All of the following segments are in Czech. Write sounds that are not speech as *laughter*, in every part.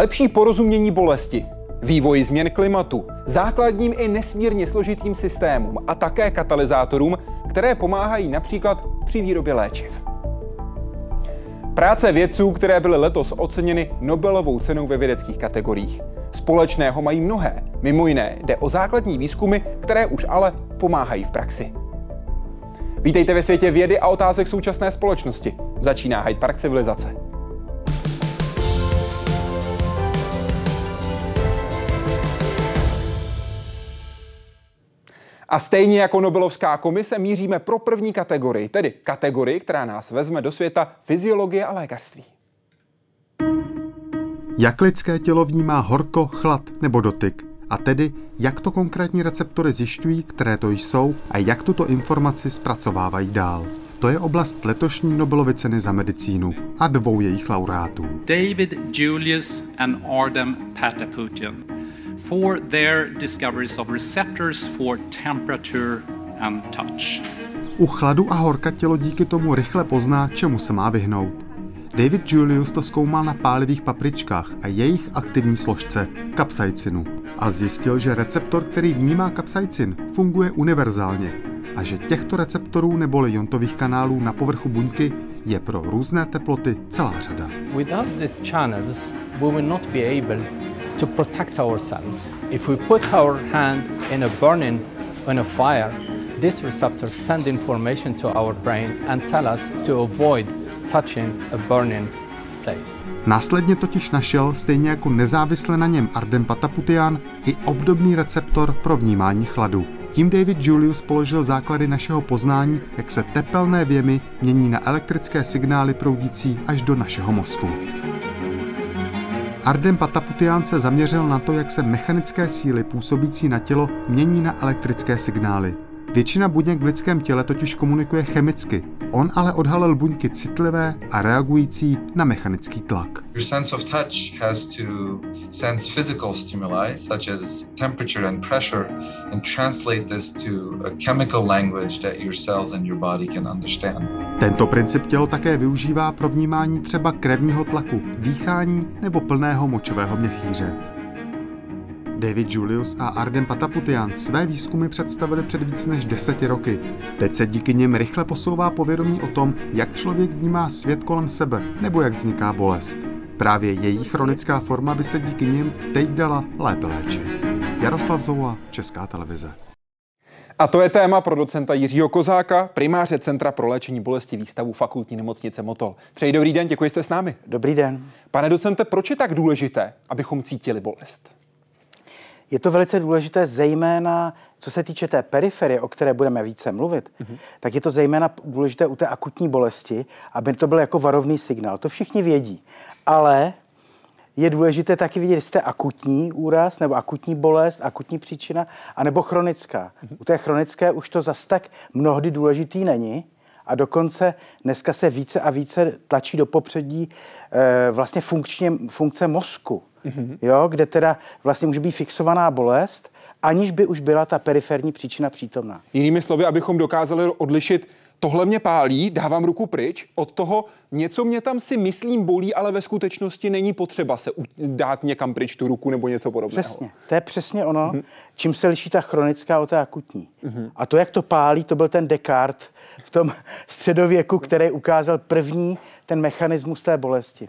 Lepší porozumění bolesti, vývoj změn klimatu, základním i nesmírně složitým systémům a také katalyzátorům, které pomáhají například při výrobě léčiv. Práce vědců, které byly letos oceněny Nobelovou cenou ve vědeckých kategoriích. Společného mají mnohé. Mimo jiné jde o základní výzkumy, které už ale pomáhají v praxi. Vítejte ve světě vědy a otázek současné společnosti. Začíná Hyde Park civilizace. A stejně jako Nobelovská komise míříme pro první kategorii, tedy kategorii, která nás vezme do světa fyziologie a lékařství. Jak lidské tělo vnímá horko, chlad nebo dotyk? A tedy, jak to konkrétní receptory zjišťují, které to jsou a jak tuto informaci zpracovávají dál. To je oblast letošní Nobelovy ceny za medicínu a dvou jejich laureátů. David Julius and Ardem Pataputian for their discoveries of receptors for temperature and touch. U chladu a horka tělo díky tomu rychle pozná, čemu se má vyhnout. David Julius to zkoumal na pálivých papričkách a jejich aktivní složce, kapsaicinu. A zjistil, že receptor, který vnímá kapsaicin, funguje univerzálně a že těchto receptorů neboli jontových kanálů na povrchu buňky je pro různé teploty celá řada. Without these channels, we will not be able to protect ourselves. If we put our hand in a burning, in a fire, these receptors send information to our brain and tell us to avoid touching a burning place. Následně totiž našel, stejně jako nezávisle na něm Ardem Pataputian, i obdobný receptor pro vnímání chladu. Tím David Julius položil základy našeho poznání, jak se tepelné věmy mění na elektrické signály proudící až do našeho mozku. Ardem Pataputian se zaměřil na to, jak se mechanické síly působící na tělo mění na elektrické signály. Většina buněk v lidském těle totiž komunikuje chemicky. On ale odhalil buňky citlivé a reagující na mechanický tlak. Your sense of touch has to sense physical stimuli such as temperature and pressure and translate this to a chemical language that your cells and your body can understand. Tento princip tělo také využívá pro vnímání třeba krevního tlaku, dýchání nebo plného močového měchýře. David Julius a Arden Pataputian své výzkumy představili před víc než deseti roky. Teď se díky nim rychle posouvá povědomí o tom, jak člověk vnímá svět kolem sebe nebo jak vzniká bolest. Právě její chronická forma by se díky nim teď dala lépe léčit. Jaroslav Zoula, Česká televize. A to je téma pro docenta Jiřího Kozáka, primáře Centra pro léčení bolesti výstavu fakultní nemocnice Motol. Přeji dobrý den, děkuji, jste s námi. Dobrý den. Pane docente, proč je tak důležité, abychom cítili bolest? Je to velice důležité, zejména co se týče té periferie, o které budeme více mluvit, mm-hmm. tak je to zejména důležité u té akutní bolesti, aby to byl jako varovný signál. To všichni vědí. Ale je důležité taky vidět, jestli to je akutní úraz, nebo akutní bolest, akutní příčina, anebo chronická. Mm-hmm. U té chronické už to zas tak mnohdy důležitý není. A dokonce dneska se více a více tlačí do popředí e, vlastně funkčně, funkce mozku mm-hmm. jo, kde teda vlastně může být fixovaná bolest, aniž by už byla ta periferní příčina přítomná. Jinými slovy, abychom dokázali odlišit tohle mě pálí, dávám ruku pryč, od toho něco mě tam si myslím bolí, ale ve skutečnosti není potřeba se dát někam pryč tu ruku nebo něco podobného. Přesně, to je přesně ono, mm-hmm. čím se liší ta chronická od té akutní. Mm-hmm. A to, jak to pálí, to byl ten Descartes v tom *laughs* středověku, který ukázal první ten mechanismus té bolesti.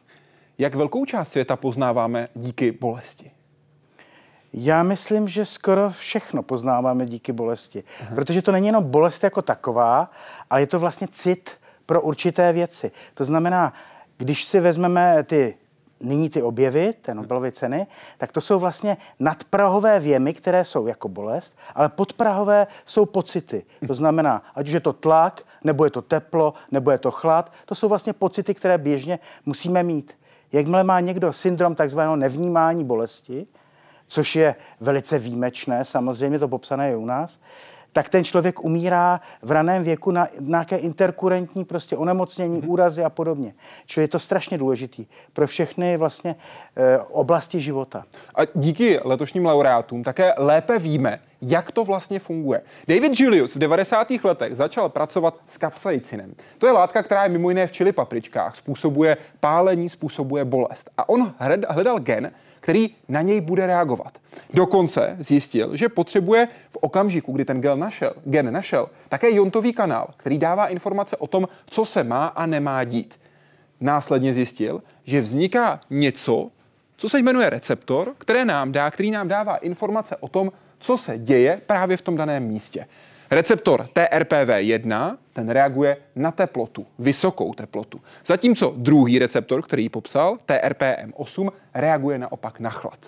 Jak velkou část světa poznáváme díky bolesti? Já myslím, že skoro všechno poznáváme díky bolesti. Aha. Protože to není jenom bolest jako taková, ale je to vlastně cit pro určité věci. To znamená, když si vezmeme ty nyní ty objevy, té Nobelovy ceny, tak to jsou vlastně nadprahové věmy, které jsou jako bolest, ale podprahové jsou pocity. To znamená, ať už je to tlak, nebo je to teplo, nebo je to chlad, to jsou vlastně pocity, které běžně musíme mít. Jakmile má někdo syndrom takzvaného nevnímání bolesti, což je velice výjimečné, samozřejmě to popsané je u nás, tak ten člověk umírá v raném věku na nějaké interkurentní prostě onemocnění, mm-hmm. úrazy a podobně. Čili je to strašně důležitý pro všechny vlastně e, oblasti života. A díky letošním laureátům také lépe víme, jak to vlastně funguje. David Julius v 90. letech začal pracovat s kapsaicinem. To je látka, která je mimo jiné v čili papričkách, způsobuje pálení, způsobuje bolest. A on hledal gen, který na něj bude reagovat. Dokonce zjistil, že potřebuje v okamžiku, kdy ten gen našel, gen našel, také jontový kanál, který dává informace o tom, co se má a nemá dít. Následně zjistil, že vzniká něco, co se jmenuje receptor, které nám dá, který nám dává informace o tom, co se děje právě v tom daném místě. Receptor TRPV1, ten reaguje na teplotu, vysokou teplotu. Zatímco druhý receptor, který popsal, TRPM8, reaguje naopak na chlad.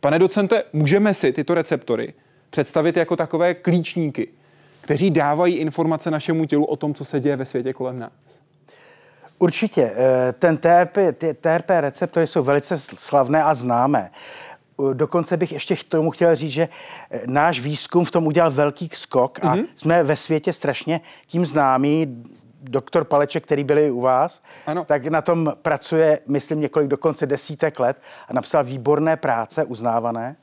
Pane docente, můžeme si tyto receptory představit jako takové klíčníky, kteří dávají informace našemu tělu o tom, co se děje ve světě kolem nás? Určitě. Eh, ten TRP, TRP receptory jsou velice slavné a známé. Dokonce bych ještě k tomu chtěl říct, že eh, náš výzkum v tom udělal velký skok a mm-hmm. jsme ve světě strašně tím známí. Doktor Paleček, který byl u vás, ano. tak na tom pracuje, myslím, několik dokonce desítek let a napsal výborné práce, uznávané.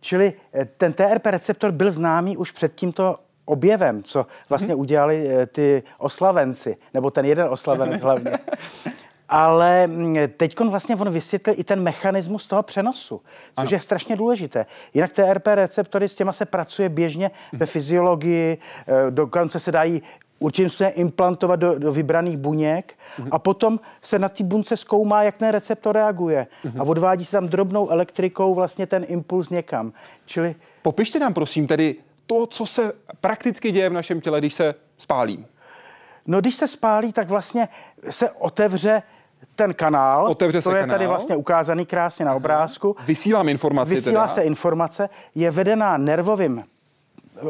Čili eh, ten TRP receptor byl známý už před tímto objevem, co vlastně mm-hmm. udělali eh, ty oslavenci, nebo ten jeden oslavenec *laughs* hlavně. Ale mm, teď vlastně on vysvětlil i ten mechanismus toho přenosu, což ano. je strašně důležité. Jinak TRP receptory, s těma se pracuje běžně mm-hmm. ve fyziologii, eh, dokonce se dají určitým se implantovat do, do vybraných buněk mm-hmm. a potom se na té bunce zkoumá, jak ten receptor reaguje mm-hmm. a odvádí se tam drobnou elektrikou vlastně ten impuls někam. Čili... Popište nám prosím tedy to, co se prakticky děje v našem těle, když se spálím. No, když se spálí, tak vlastně se otevře ten kanál. Otevře to se je kanál. tady vlastně ukázaný krásně na obrázku. Vysílám informace. Vysílá teda. se informace, je vedená nervovým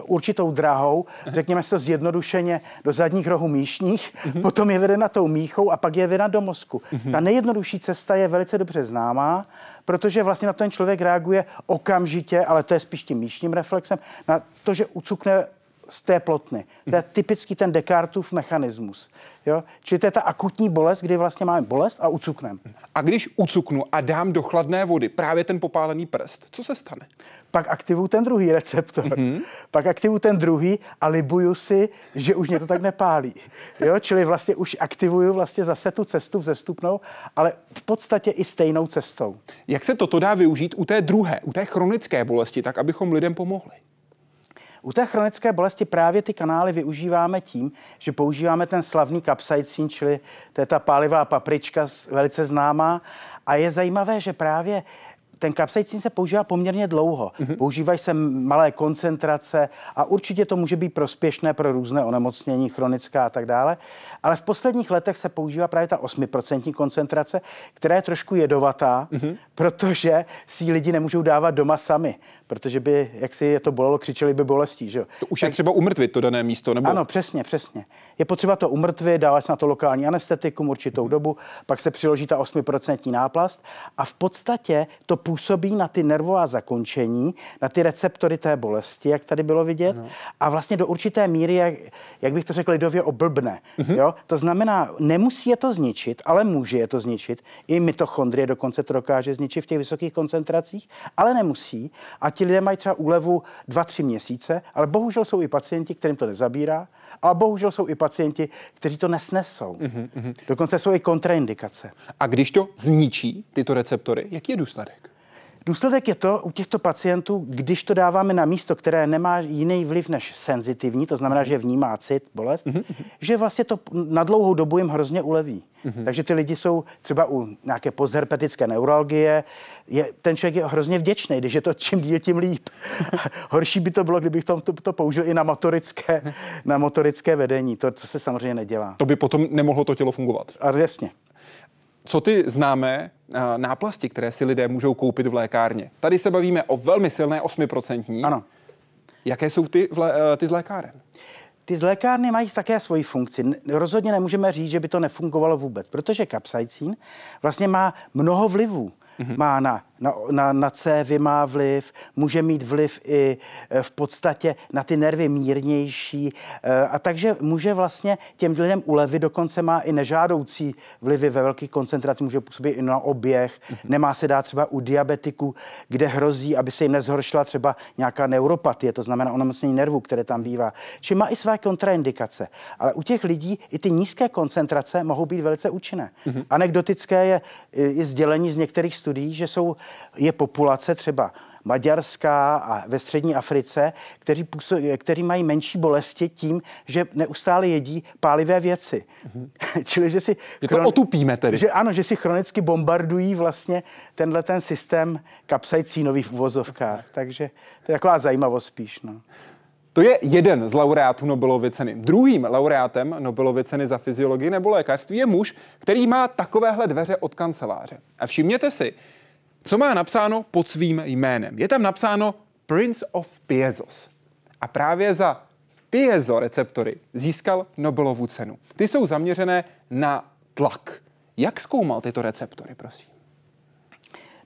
určitou drahou, řekněme si to zjednodušeně, do zadních rohů míšních, mm-hmm. potom je vedena tou míchou a pak je vedena do mozku. Mm-hmm. Ta nejjednodušší cesta je velice dobře známá, protože vlastně na ten člověk reaguje okamžitě, ale to je spíš tím míšním reflexem, na to, že ucukne z té plotny. To je typický ten Descartův mechanismus. Jo? Čili to je ta akutní bolest, kdy vlastně máme bolest a ucukneme. A když ucuknu a dám do chladné vody právě ten popálený prst, co se stane? Pak aktivuju ten druhý receptor. Mm-hmm. Pak aktivuju ten druhý a libuju si, že už mě to tak nepálí. Jo? Čili vlastně už aktivuju vlastně zase tu cestu vzestupnou, ale v podstatě i stejnou cestou. Jak se toto dá využít u té druhé, u té chronické bolesti, tak abychom lidem pomohli? U té chronické bolesti právě ty kanály využíváme tím, že používáme ten slavný kapsaicin, čili to je ta pálivá paprička, velice známá. A je zajímavé, že právě ten kapsaicin se používá poměrně dlouho. Mm-hmm. Používají se malé koncentrace a určitě to může být prospěšné pro různé onemocnění, chronická a tak dále. Ale v posledních letech se používá právě ta 8% koncentrace, která je trošku jedovatá, mm-hmm. protože si ji lidi nemůžou dávat doma sami, protože by, jak si je to bolelo, křičeli by bolestí. Že? To už tak, je třeba umrtvit to dané místo, nebo? Ano, přesně, přesně. Je potřeba to umrtvit, dává se na to lokální anestetikum určitou mm-hmm. dobu, pak se přiloží ta 8% náplast a v podstatě to působí na ty nervová zakončení, na ty receptory té bolesti, jak tady bylo vidět, no. a vlastně do určité míry, jak, jak bych to řekl lidově, oblbne. Mm-hmm. Jo? To znamená, nemusí je to zničit, ale může je to zničit. I mitochondrie dokonce to dokáže zničit v těch vysokých koncentracích, ale nemusí. A ti lidé mají třeba úlevu 2-3 měsíce, ale bohužel jsou i pacienti, kterým to nezabírá, a bohužel jsou i pacienti, kteří to nesnesou. Mm-hmm. Dokonce jsou i kontraindikace. A když to zničí tyto receptory, jaký je důsledek? Důsledek je to u těchto pacientů, když to dáváme na místo, které nemá jiný vliv než senzitivní, to znamená, že vnímá cit, bolest, mm-hmm. že vlastně to na dlouhou dobu jim hrozně uleví. Mm-hmm. Takže ty lidi jsou třeba u nějaké postherpetické neuralgie, je, ten člověk je hrozně vděčný, když je to čím díl, tím líp. *laughs* Horší by to bylo, kdybych to, to, to použil i na motorické, na motorické vedení. To, to se samozřejmě nedělá. To by potom nemohlo to tělo fungovat. A jasně. Co ty známé eh, náplasti, které si lidé můžou koupit v lékárně? Tady se bavíme o velmi silné 8%. Ano. Jaké jsou ty, eh, ty z lékáren? Ty z lékárny mají také svoji funkci. Rozhodně nemůžeme říct, že by to nefungovalo vůbec, protože kapsaicín vlastně má mnoho vlivů. Mm-hmm. Má na na, na, na cévy má vliv, může mít vliv i v podstatě na ty nervy mírnější a takže může vlastně těm lidem ulevit, dokonce má i nežádoucí vlivy ve velkých koncentracích, může působit i na oběh, mm-hmm. nemá se dát třeba u diabetiků, kde hrozí, aby se jim nezhoršila třeba nějaká neuropatie, to znamená onemocnění nervů, které tam bývá. Či má i své kontraindikace. Ale u těch lidí i ty nízké koncentrace mohou být velice účinné. Mm-hmm. Anekdotické je i sdělení z některých studií, že jsou, je populace třeba Maďarská a ve střední Africe, který, působ, který mají menší bolesti tím, že neustále jedí pálivé věci. Mm-hmm. *laughs* Čili, že si... Že to chron... otupíme tedy. Že ano, že si chronicky bombardují vlastně tenhle ten systém kapsajcínový v uvozovkách. *laughs* Takže to je taková zajímavost spíš. No. To je jeden z laureátů Nobelovy ceny. Druhým laureátem Nobelovy ceny za fyziologii nebo lékařství je muž, který má takovéhle dveře od kanceláře. A všimněte si, co má napsáno pod svým jménem. Je tam napsáno Prince of Piezos. A právě za piezoreceptory získal Nobelovu cenu. Ty jsou zaměřené na tlak. Jak zkoumal tyto receptory, prosím?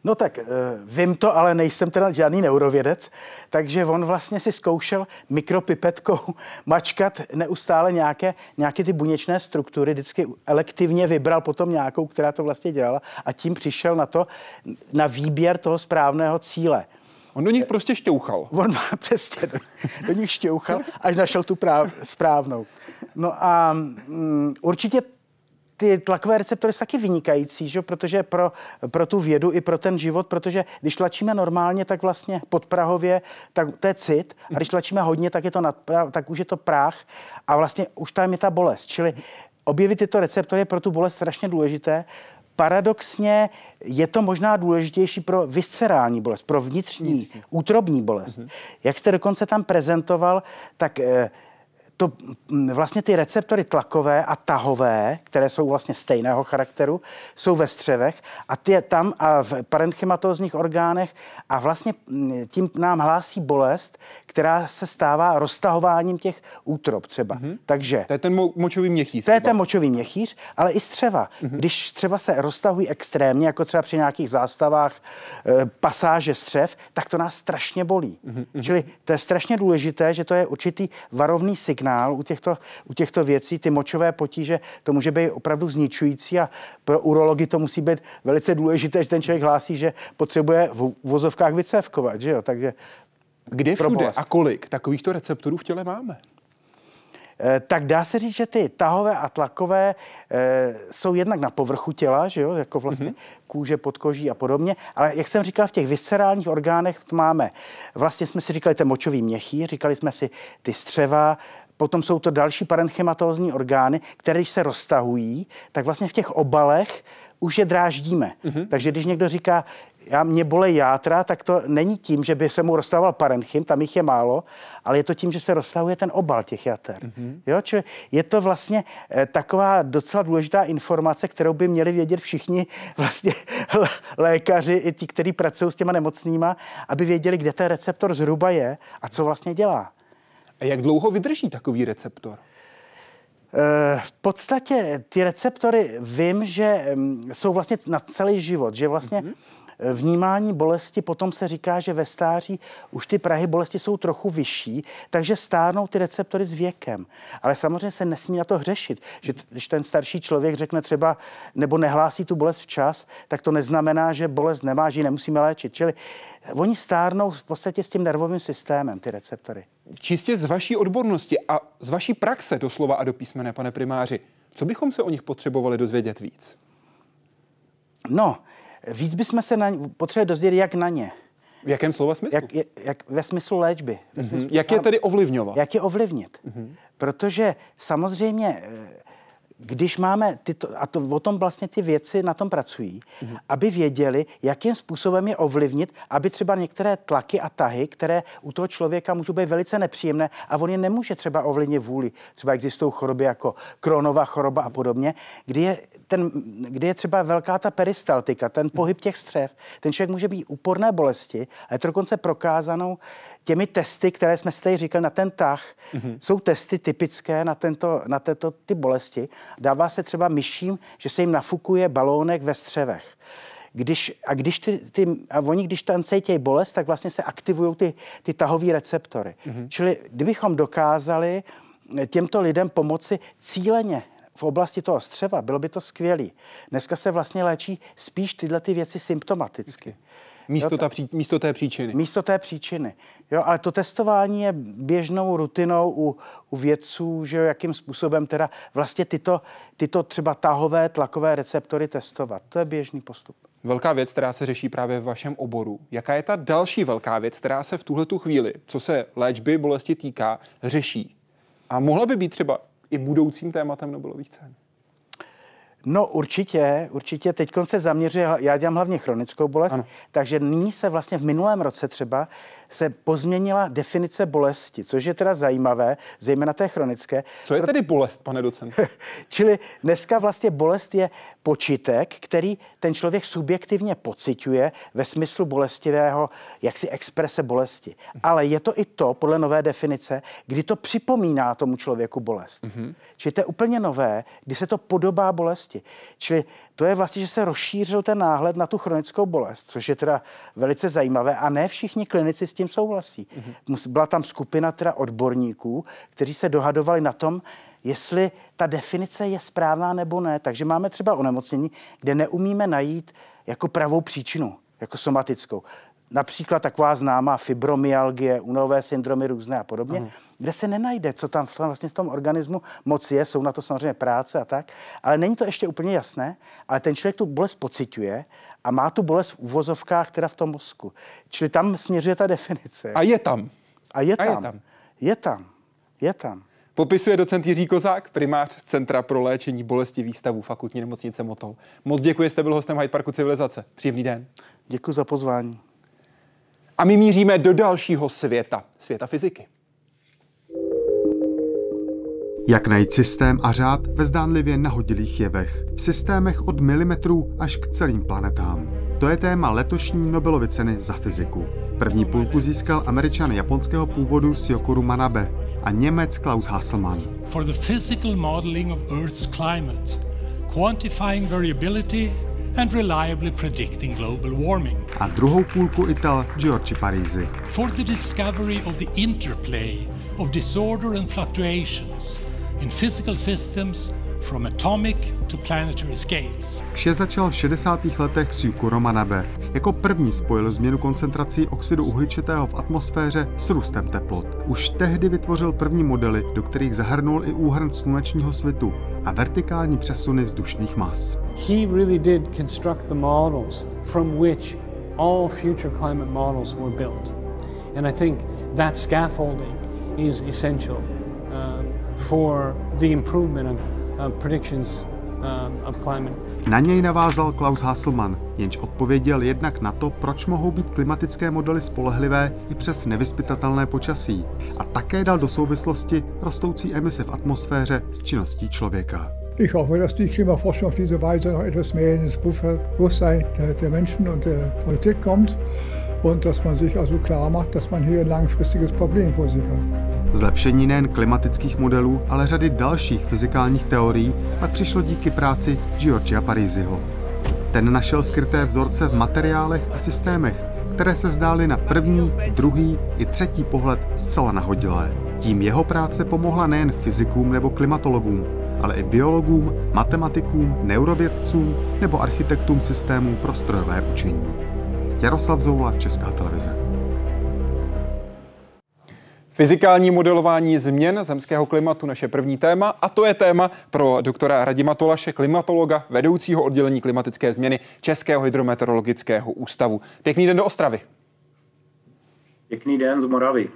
No tak, eh, vím to, ale nejsem teda žádný neurovědec, takže on vlastně si zkoušel mikropipetkou *laughs* mačkat neustále nějaké, nějaké ty buněčné struktury, vždycky elektivně vybral potom nějakou, která to vlastně dělala a tím přišel na to, na výběr toho správného cíle. On do nich prostě šťouchal. *laughs* On má přesně do, do nich šťouchal, až našel tu práv, správnou. No a um, určitě ty tlakové receptory jsou taky vynikající, že? protože pro, pro tu vědu i pro ten život, protože když tlačíme normálně, tak vlastně podprahově, tak to je cit, a když tlačíme hodně, tak, je to nadprav, tak už je to práh a vlastně už tam je ta bolest. Čili objevit tyto receptory je pro tu bolest strašně důležité. Paradoxně je to možná důležitější pro viscerální bolest, pro vnitřní, útrobní bolest. Mhm. Jak jste dokonce tam prezentoval, tak eh, to mm, vlastně ty receptory tlakové a tahové, které jsou vlastně stejného charakteru, jsou ve střevech a ty je tam a v parenchymatózních orgánech a vlastně mm, tím nám hlásí bolest, která se stává roztahováním těch útrop třeba. Mm-hmm. Takže... To je ten mo- močový měchýř. To je ten močový měchýř, ale i střeva. Mm-hmm. Když střeva se roztahují extrémně, jako třeba při nějakých zástavách e, pasáže střev, tak to nás strašně bolí. Mm-hmm. Čili to je strašně důležité, že to je určitý varovný signál, signál u těchto, u těchto věcí, ty močové potíže, to může být opravdu zničující a pro urology to musí být velice důležité, že ten člověk hlásí, že potřebuje v vozovkách vycévkovat, že jo, takže kde všude a kolik takovýchto receptorů v těle máme? Eh, tak dá se říct, že ty tahové a tlakové e, jsou jednak na povrchu těla, že jo, jako vlastně mm-hmm. kůže, podkoží a podobně, ale jak jsem říkal, v těch viscerálních orgánech máme, vlastně jsme si říkali ten močový měchý, říkali jsme si ty střeva, Potom jsou to další parenchematózní orgány, které když se roztahují, tak vlastně v těch obalech už je dráždíme. Mm-hmm. Takže když někdo říká, já mě bolej játra, tak to není tím, že by se mu roztahoval parenchym, tam jich je málo, ale je to tím, že se roztahuje ten obal těch jater. Mm-hmm. Jo, čili je to vlastně eh, taková docela důležitá informace, kterou by měli vědět všichni *laughs* vlastně lékaři i ti, kteří pracují s těma nemocnýma, aby věděli, kde ten receptor zhruba je a co vlastně dělá. A jak dlouho vydrží takový receptor? Eh, v podstatě ty receptory vím, že mm, jsou vlastně na celý život, že vlastně mm-hmm vnímání bolesti potom se říká, že ve stáří už ty prahy bolesti jsou trochu vyšší, takže stárnou ty receptory s věkem. Ale samozřejmě se nesmí na to hřešit, že když ten starší člověk řekne třeba nebo nehlásí tu bolest včas, tak to neznamená, že bolest nemá, že ji nemusíme léčit. Čili oni stárnou v podstatě s tím nervovým systémem, ty receptory. Čistě z vaší odbornosti a z vaší praxe doslova a do písmene, pane primáři, co bychom se o nich potřebovali dozvědět víc? No, Víc bychom se na, potřebovali dozvědět, jak na ně. V jakém slova smyslu? Jak, jak, ve smyslu léčby. Ve mm-hmm. smyslu, jak je tedy ovlivňovat? Jak je ovlivnit. Mm-hmm. Protože samozřejmě eh, když máme tyto, a to o tom vlastně ty věci na tom pracují, mm-hmm. aby věděli, jakým způsobem je ovlivnit, aby třeba některé tlaky a tahy, které u toho člověka můžou být velice nepříjemné a on je nemůže třeba ovlivnit vůli. Třeba existují choroby jako kronová choroba a podobně, kdy je, ten, kdy je třeba velká ta peristaltika, ten pohyb těch střev, ten člověk může být úporné bolesti a je to dokonce prokázanou těmi testy, které jsme si tady říkali na ten tah, mm-hmm. jsou testy typické na, tento, na tento ty bolesti. Dává se třeba myším, že se jim nafukuje balónek ve střevech. když, a když ty, ty, a oni, když tam cítějí bolest, tak vlastně se aktivují ty, ty tahové receptory. Mm-hmm. Čili kdybychom dokázali těmto lidem pomoci cíleně v oblasti toho střeva, bylo by to skvělé. Dneska se vlastně léčí spíš tyhle ty věci symptomaticky. Místo, jo, ta, pří, místo té příčiny. Místo té příčiny. Jo, ale to testování je běžnou rutinou u, u vědců, že jo, jakým způsobem teda vlastně tyto, tyto třeba tahové tlakové receptory testovat. To je běžný postup. Velká věc, která se řeší právě v vašem oboru. Jaká je ta další velká věc, která se v tuhle tu chvíli, co se léčby bolesti týká, řeší? A mohla by být třeba i budoucím tématem Nobelových cen? No určitě, určitě. Teď se zaměřuje, já dělám hlavně chronickou bolest, ano. takže nyní se vlastně v minulém roce třeba se pozměnila definice bolesti, což je teda zajímavé, zejména té chronické. Co je tedy bolest, pane docent? *laughs* Čili dneska vlastně bolest je počitek, který ten člověk subjektivně pociťuje ve smyslu bolestivého, jaksi exprese bolesti. Ale je to i to, podle nové definice, kdy to připomíná tomu člověku bolest. Mm-hmm. Čili to je úplně nové, kdy se to podobá bolesti. Čili to je vlastně, že se rozšířil ten náhled na tu chronickou bolest, což je teda velice zajímavé a ne všichni klinici s tím souhlasí. Mm-hmm. Byla tam skupina teda odborníků, kteří se dohadovali na tom, jestli ta definice je správná nebo ne. Takže máme třeba onemocnění, kde neumíme najít jako pravou příčinu, jako somatickou například taková známá fibromyalgie, unové syndromy různé a podobně, uh-huh. kde se nenajde, co tam, tam vlastně v tom organismu moc je, jsou na to samozřejmě práce a tak, ale není to ještě úplně jasné, ale ten člověk tu bolest pociťuje a má tu bolest v uvozovkách teda v tom mozku. Čili tam směřuje ta definice. A je tam. A je tam. A je tam. Je tam. Je tam. Popisuje docent Jiří Kozák, primář Centra pro léčení bolesti výstavu fakultní nemocnice Motol. Moc děkuji, jste byl hostem Hyde Parku Civilizace. Příjemný den. Děkuji za pozvání. A my míříme do dalšího světa, světa fyziky. Jak najít systém a řád ve zdánlivě nahodilých jevech, v systémech od milimetrů až k celým planetám. To je téma letošní Nobelovy ceny za fyziku. První půlku získal američan japonského původu Syokuru Manabe a Němec Klaus Hasselmann. For the physical modeling of Earth's climate, quantifying variability and reliably predicting global warming. A druhou půlku Ital Giorgi Parisi. For the discovery of the interplay of disorder and fluctuations in physical systems from atomic to planetary scales. Vše začal v 60. letech s Yuko Manabe. Jako první spojil změnu koncentrací oxidu uhličitého v atmosféře s růstem teplot. Už tehdy vytvořil první modely, do kterých zahrnul i úhrn slunečního svitu a vertikální přesuny vzdušných mas. He really did construct the models from which all future climate models were built. And I think that scaffolding is essential uh, for the improvement of predictions uh, of climate. Na něj navázal Klaus Hasselmann, jenž odpověděl jednak na to, proč mohou být klimatické modely spolehlivé i přes nevyspytatelné počasí a také dal do souvislosti rostoucí emise v atmosféře s činností člověka. Ich hoffe, dass die Klimaforschung auf diese Weise noch etwas mehr in das Bewusstsein der, der Menschen und der Politik kommt und dass man sich also klar macht, dass man hier ein langfristiges Problem vor sich hat. Zlepšení nejen klimatických modelů, ale řady dalších fyzikálních teorií pak přišlo díky práci Giorgia Parisiho. Ten našel skryté vzorce v materiálech a systémech, které se zdály na první, druhý i třetí pohled zcela nahodilé. Tím jeho práce pomohla nejen fyzikům nebo klimatologům, ale i biologům, matematikům, neurovědcům nebo architektům systémů pro strojové učení. Jaroslav Zoula, Česká televize. Fyzikální modelování změn zemského klimatu, naše první téma, a to je téma pro doktora Radima Tolaše, klimatologa, vedoucího oddělení klimatické změny Českého hydrometeorologického ústavu. Pěkný den do Ostravy. Pěkný den z Moravy.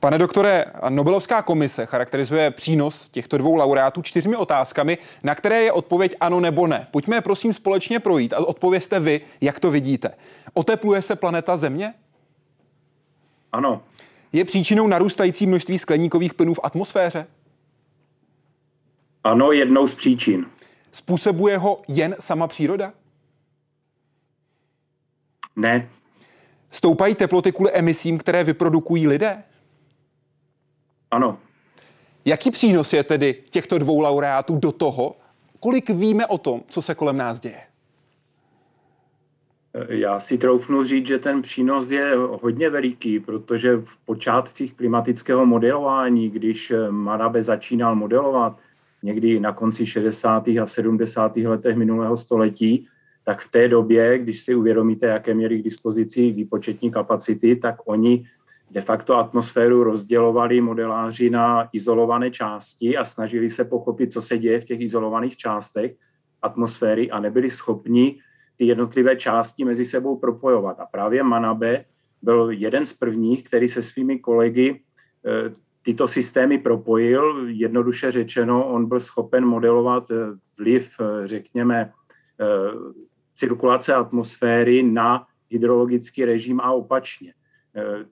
Pane doktore, Nobelovská komise charakterizuje přínos těchto dvou laureátů čtyřmi otázkami, na které je odpověď ano nebo ne. Pojďme prosím společně projít a odpověste vy, jak to vidíte. Otepluje se planeta Země? Ano je příčinou narůstající množství skleníkových plynů v atmosféře? Ano, jednou z příčin. Způsobuje ho jen sama příroda? Ne. Stoupají teploty kvůli emisím, které vyprodukují lidé? Ano. Jaký přínos je tedy těchto dvou laureátů do toho, kolik víme o tom, co se kolem nás děje? Já si troufnu říct, že ten přínos je hodně veliký, protože v počátcích klimatického modelování, když Marabe začínal modelovat někdy na konci 60. a 70. letech minulého století, tak v té době, když si uvědomíte, jaké měli k dispozici výpočetní kapacity, tak oni de facto atmosféru rozdělovali modeláři na izolované části a snažili se pochopit, co se děje v těch izolovaných částech atmosféry a nebyli schopni ty jednotlivé části mezi sebou propojovat. A právě Manabe byl jeden z prvních, který se svými kolegy eh, tyto systémy propojil. Jednoduše řečeno, on byl schopen modelovat eh, vliv, eh, řekněme, cirkulace atmosféry na hydrologický režim a opačně.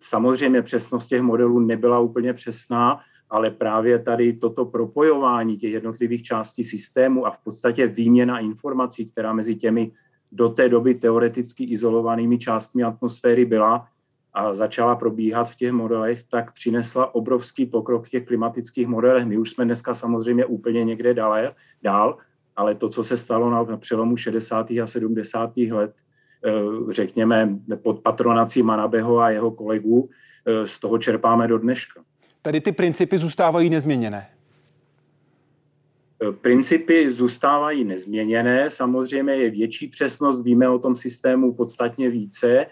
Samozřejmě přesnost těch modelů nebyla úplně přesná, ale právě tady toto propojování těch jednotlivých částí systému a v podstatě výměna informací, která mezi těmi do té doby teoreticky izolovanými částmi atmosféry byla a začala probíhat v těch modelech, tak přinesla obrovský pokrok v těch klimatických modelech. My už jsme dneska samozřejmě úplně někde dále, dál, ale to, co se stalo na, přelomu 60. a 70. let, eh, řekněme pod patronací Manabeho a jeho kolegů, eh, z toho čerpáme do dneška. Tady ty principy zůstávají nezměněné. Principy zůstávají nezměněné, samozřejmě je větší přesnost, víme o tom systému podstatně více,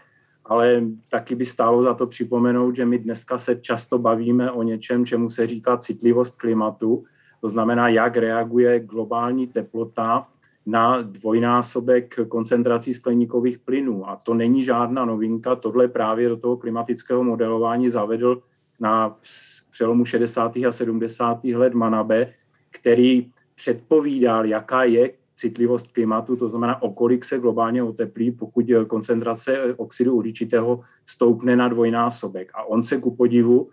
ale taky by stálo za to připomenout, že my dneska se často bavíme o něčem, čemu se říká citlivost klimatu, to znamená, jak reaguje globální teplota na dvojnásobek koncentrací skleníkových plynů. A to není žádná novinka, tohle právě do toho klimatického modelování zavedl na přelomu 60. a 70. let Manabe, který předpovídal, jaká je citlivost klimatu, to znamená, o kolik se globálně oteplí, pokud koncentrace oxidu uhličitého stoupne na dvojnásobek. A on se ku podivu,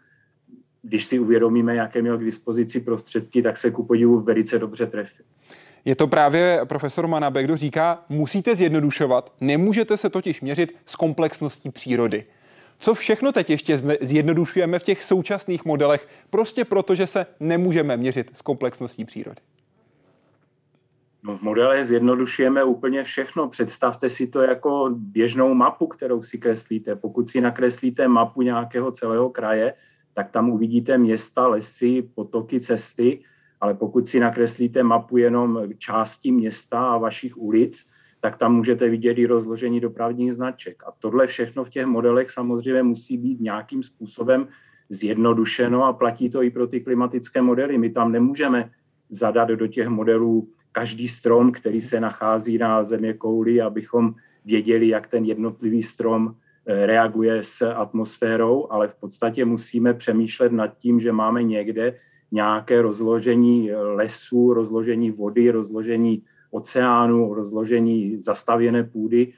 když si uvědomíme, jaké měl k dispozici prostředky, tak se ku podivu velice dobře trefil. Je to právě profesor Manabe, kdo říká, musíte zjednodušovat, nemůžete se totiž měřit s komplexností přírody. Co všechno teď ještě zjednodušujeme v těch současných modelech, prostě proto, že se nemůžeme měřit s komplexností přírody? No v modelech zjednodušujeme úplně všechno. Představte si to jako běžnou mapu, kterou si kreslíte. Pokud si nakreslíte mapu nějakého celého kraje, tak tam uvidíte města, lesy, potoky, cesty, ale pokud si nakreslíte mapu jenom části města a vašich ulic, tak tam můžete vidět i rozložení dopravních značek. A tohle všechno v těch modelech samozřejmě musí být nějakým způsobem zjednodušeno a platí to i pro ty klimatické modely. My tam nemůžeme zadat do těch modelů každý strom, který se nachází na země kouli, abychom věděli, jak ten jednotlivý strom eh, reaguje s atmosférou, ale v podstatě musíme přemýšlet nad tím, že máme někde nějaké rozložení eh, lesů, rozložení vody, rozložení oceánu, rozložení zastavěné půdy,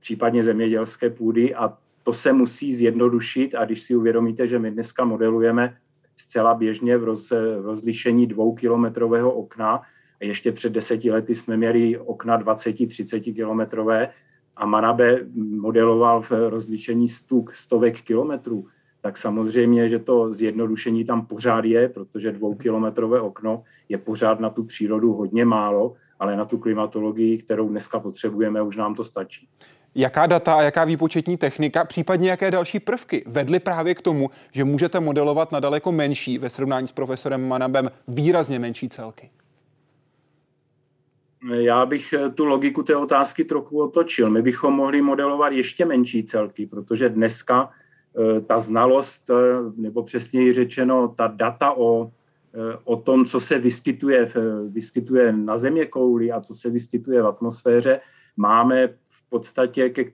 případně zemědělské půdy a to se musí zjednodušit. A když si uvědomíte, že my dneska modelujeme zcela běžně v, roz, v rozlišení dvoukilometrového okna, ještě před deseti lety jsme měli okna 20-30 kilometrové a Manabe modeloval v rozlišení stuk stovek kilometrů, tak samozřejmě, že to zjednodušení tam pořád je, protože dvoukilometrové okno je pořád na tu přírodu hodně málo, ale na tu klimatologii, kterou dneska potřebujeme, už nám to stačí. Jaká data a jaká výpočetní technika, případně jaké další prvky vedly právě k tomu, že můžete modelovat na daleko menší, ve srovnání s profesorem Manabem, výrazně menší celky? Já bych eh, tu logiku té otázky trochu otočil. My bychom mohli modelovat ještě menší celky, protože dneska eh, ta znalost, eh, nebo přesněji řečeno, ta data o, o tom, co se vyskytuje, vyskytuje na země kouli a co se vyskytuje v atmosféře, máme v podstatě ke,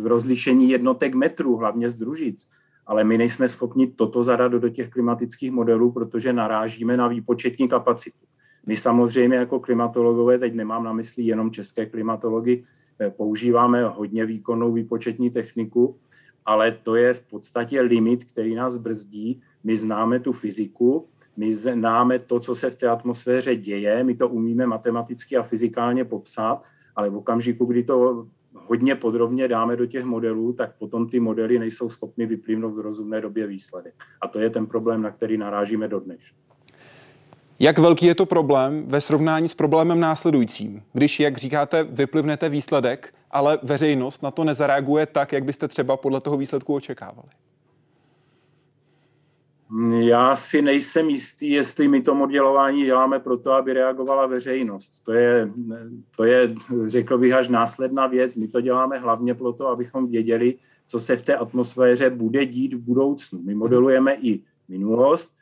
v rozlišení jednotek metrů, hlavně z družic. Ale my nejsme schopni toto zadat do těch klimatických modelů, protože narážíme na výpočetní kapacitu. My samozřejmě jako klimatologové, teď nemám na mysli jenom české klimatology, eh, používáme hodně výkonnou výpočetní techniku, ale to je v podstatě limit, který nás brzdí. My známe tu fyziku, my známe to, co se v té atmosféře děje, my to umíme matematicky a fyzikálně popsat, ale v okamžiku, kdy to hodně podrobně dáme do těch modelů, tak potom ty modely nejsou schopny vyplivnout v rozumné době výsledek. A to je ten problém, na který narážíme dodnes. Jak velký je to problém ve srovnání s problémem následujícím? Když, jak říkáte, vyplivnete výsledek, ale veřejnost na to nezareaguje tak, jak byste třeba podle toho výsledku očekávali? Já si nejsem jistý, jestli my to modelování děláme proto, aby reagovala veřejnost. To je, to je, řekl bych, až následná věc. My to děláme hlavně proto, abychom věděli, co se v té atmosféře bude dít v budoucnu. My modelujeme i minulost,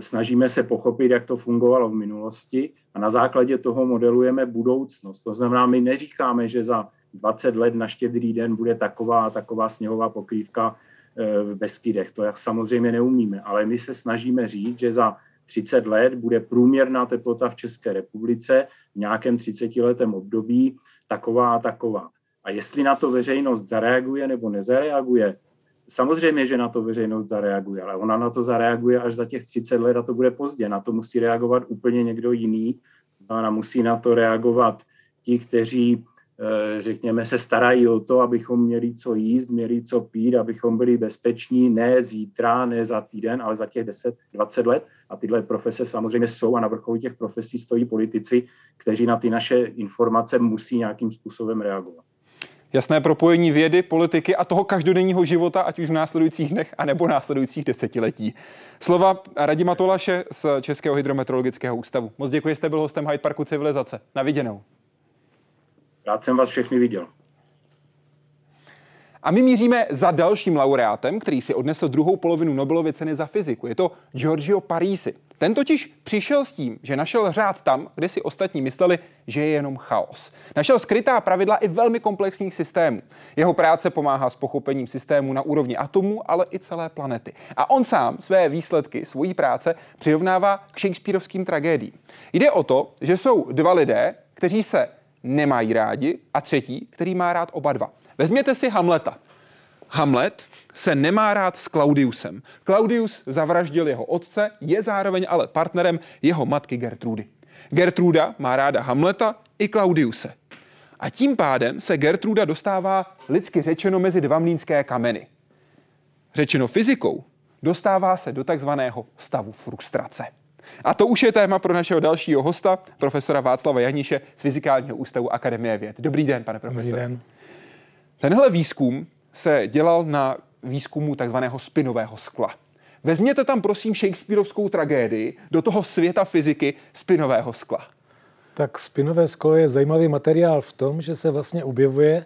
snažíme se pochopit, jak to fungovalo v minulosti a na základě toho modelujeme budoucnost. To znamená, my neříkáme, že za 20 let na štědrý den bude taková a taková sněhová pokrývka eh, v Beskydech. To samozřejmě neumíme, ale my se snažíme říct, že za 30 let bude průměrná teplota v České republice v nějakém 30 letem období taková a taková. A jestli na to veřejnost zareaguje nebo nezareaguje, samozřejmě, že na to veřejnost zareaguje, ale ona na to zareaguje až za těch 30 let a to bude pozdě. Na to musí reagovat úplně někdo jiný. Ona musí na to reagovat ti, kteří eh, řekněme, se starají o to, abychom měli co jíst, měli co pít, abychom byli bezpeční ne zítra, ne za týden, ale za těch 10, 20 let. A tyhle profese samozřejmě jsou a na vrcholu těch profesí stojí politici, kteří na ty naše informace musí nějakým způsobem reagovat jasné propojení vědy, politiky a toho každodenního života, ať už v následujících dnech, anebo následujících desetiletí. Slova Radima Tolaše z Českého hydrometeorologického ústavu. Moc děkuji, jste byl hostem Hyde Parku Civilizace. Na viděnou. Rád jsem vás všechny viděl. A my míříme za dalším laureátem, který si odnesl druhou polovinu Nobelovy ceny za fyziku. Je to Giorgio Parisi. Ten totiž přišel s tím, že našel řád tam, kde si ostatní mysleli, že je jenom chaos. Našel skrytá pravidla i velmi komplexních systémů. Jeho práce pomáhá s pochopením systému na úrovni atomů, ale i celé planety. A on sám své výsledky, svojí práce přirovnává k Shakespeareovským tragédiím. Jde o to, že jsou dva lidé, kteří se nemají rádi a třetí, který má rád oba dva. Vezměte si Hamleta. Hamlet se nemá rád s Claudiusem. Claudius zavraždil jeho otce, je zároveň ale partnerem jeho matky Gertrudy. Gertruda má ráda Hamleta i Claudiuse. A tím pádem se Gertruda dostává lidsky řečeno mezi dva mlínské kameny. Řečeno fyzikou, dostává se do takzvaného stavu frustrace. A to už je téma pro našeho dalšího hosta, profesora Václava Janíše z Fyzikálního ústavu Akademie věd. Dobrý den, pane profesore. Dobrý den. Tenhle výzkum se dělal na výzkumu takzvaného spinového skla. Vezměte tam prosím Shakespeareovskou tragédii do toho světa fyziky spinového skla. Tak spinové sklo je zajímavý materiál v tom, že se vlastně objevuje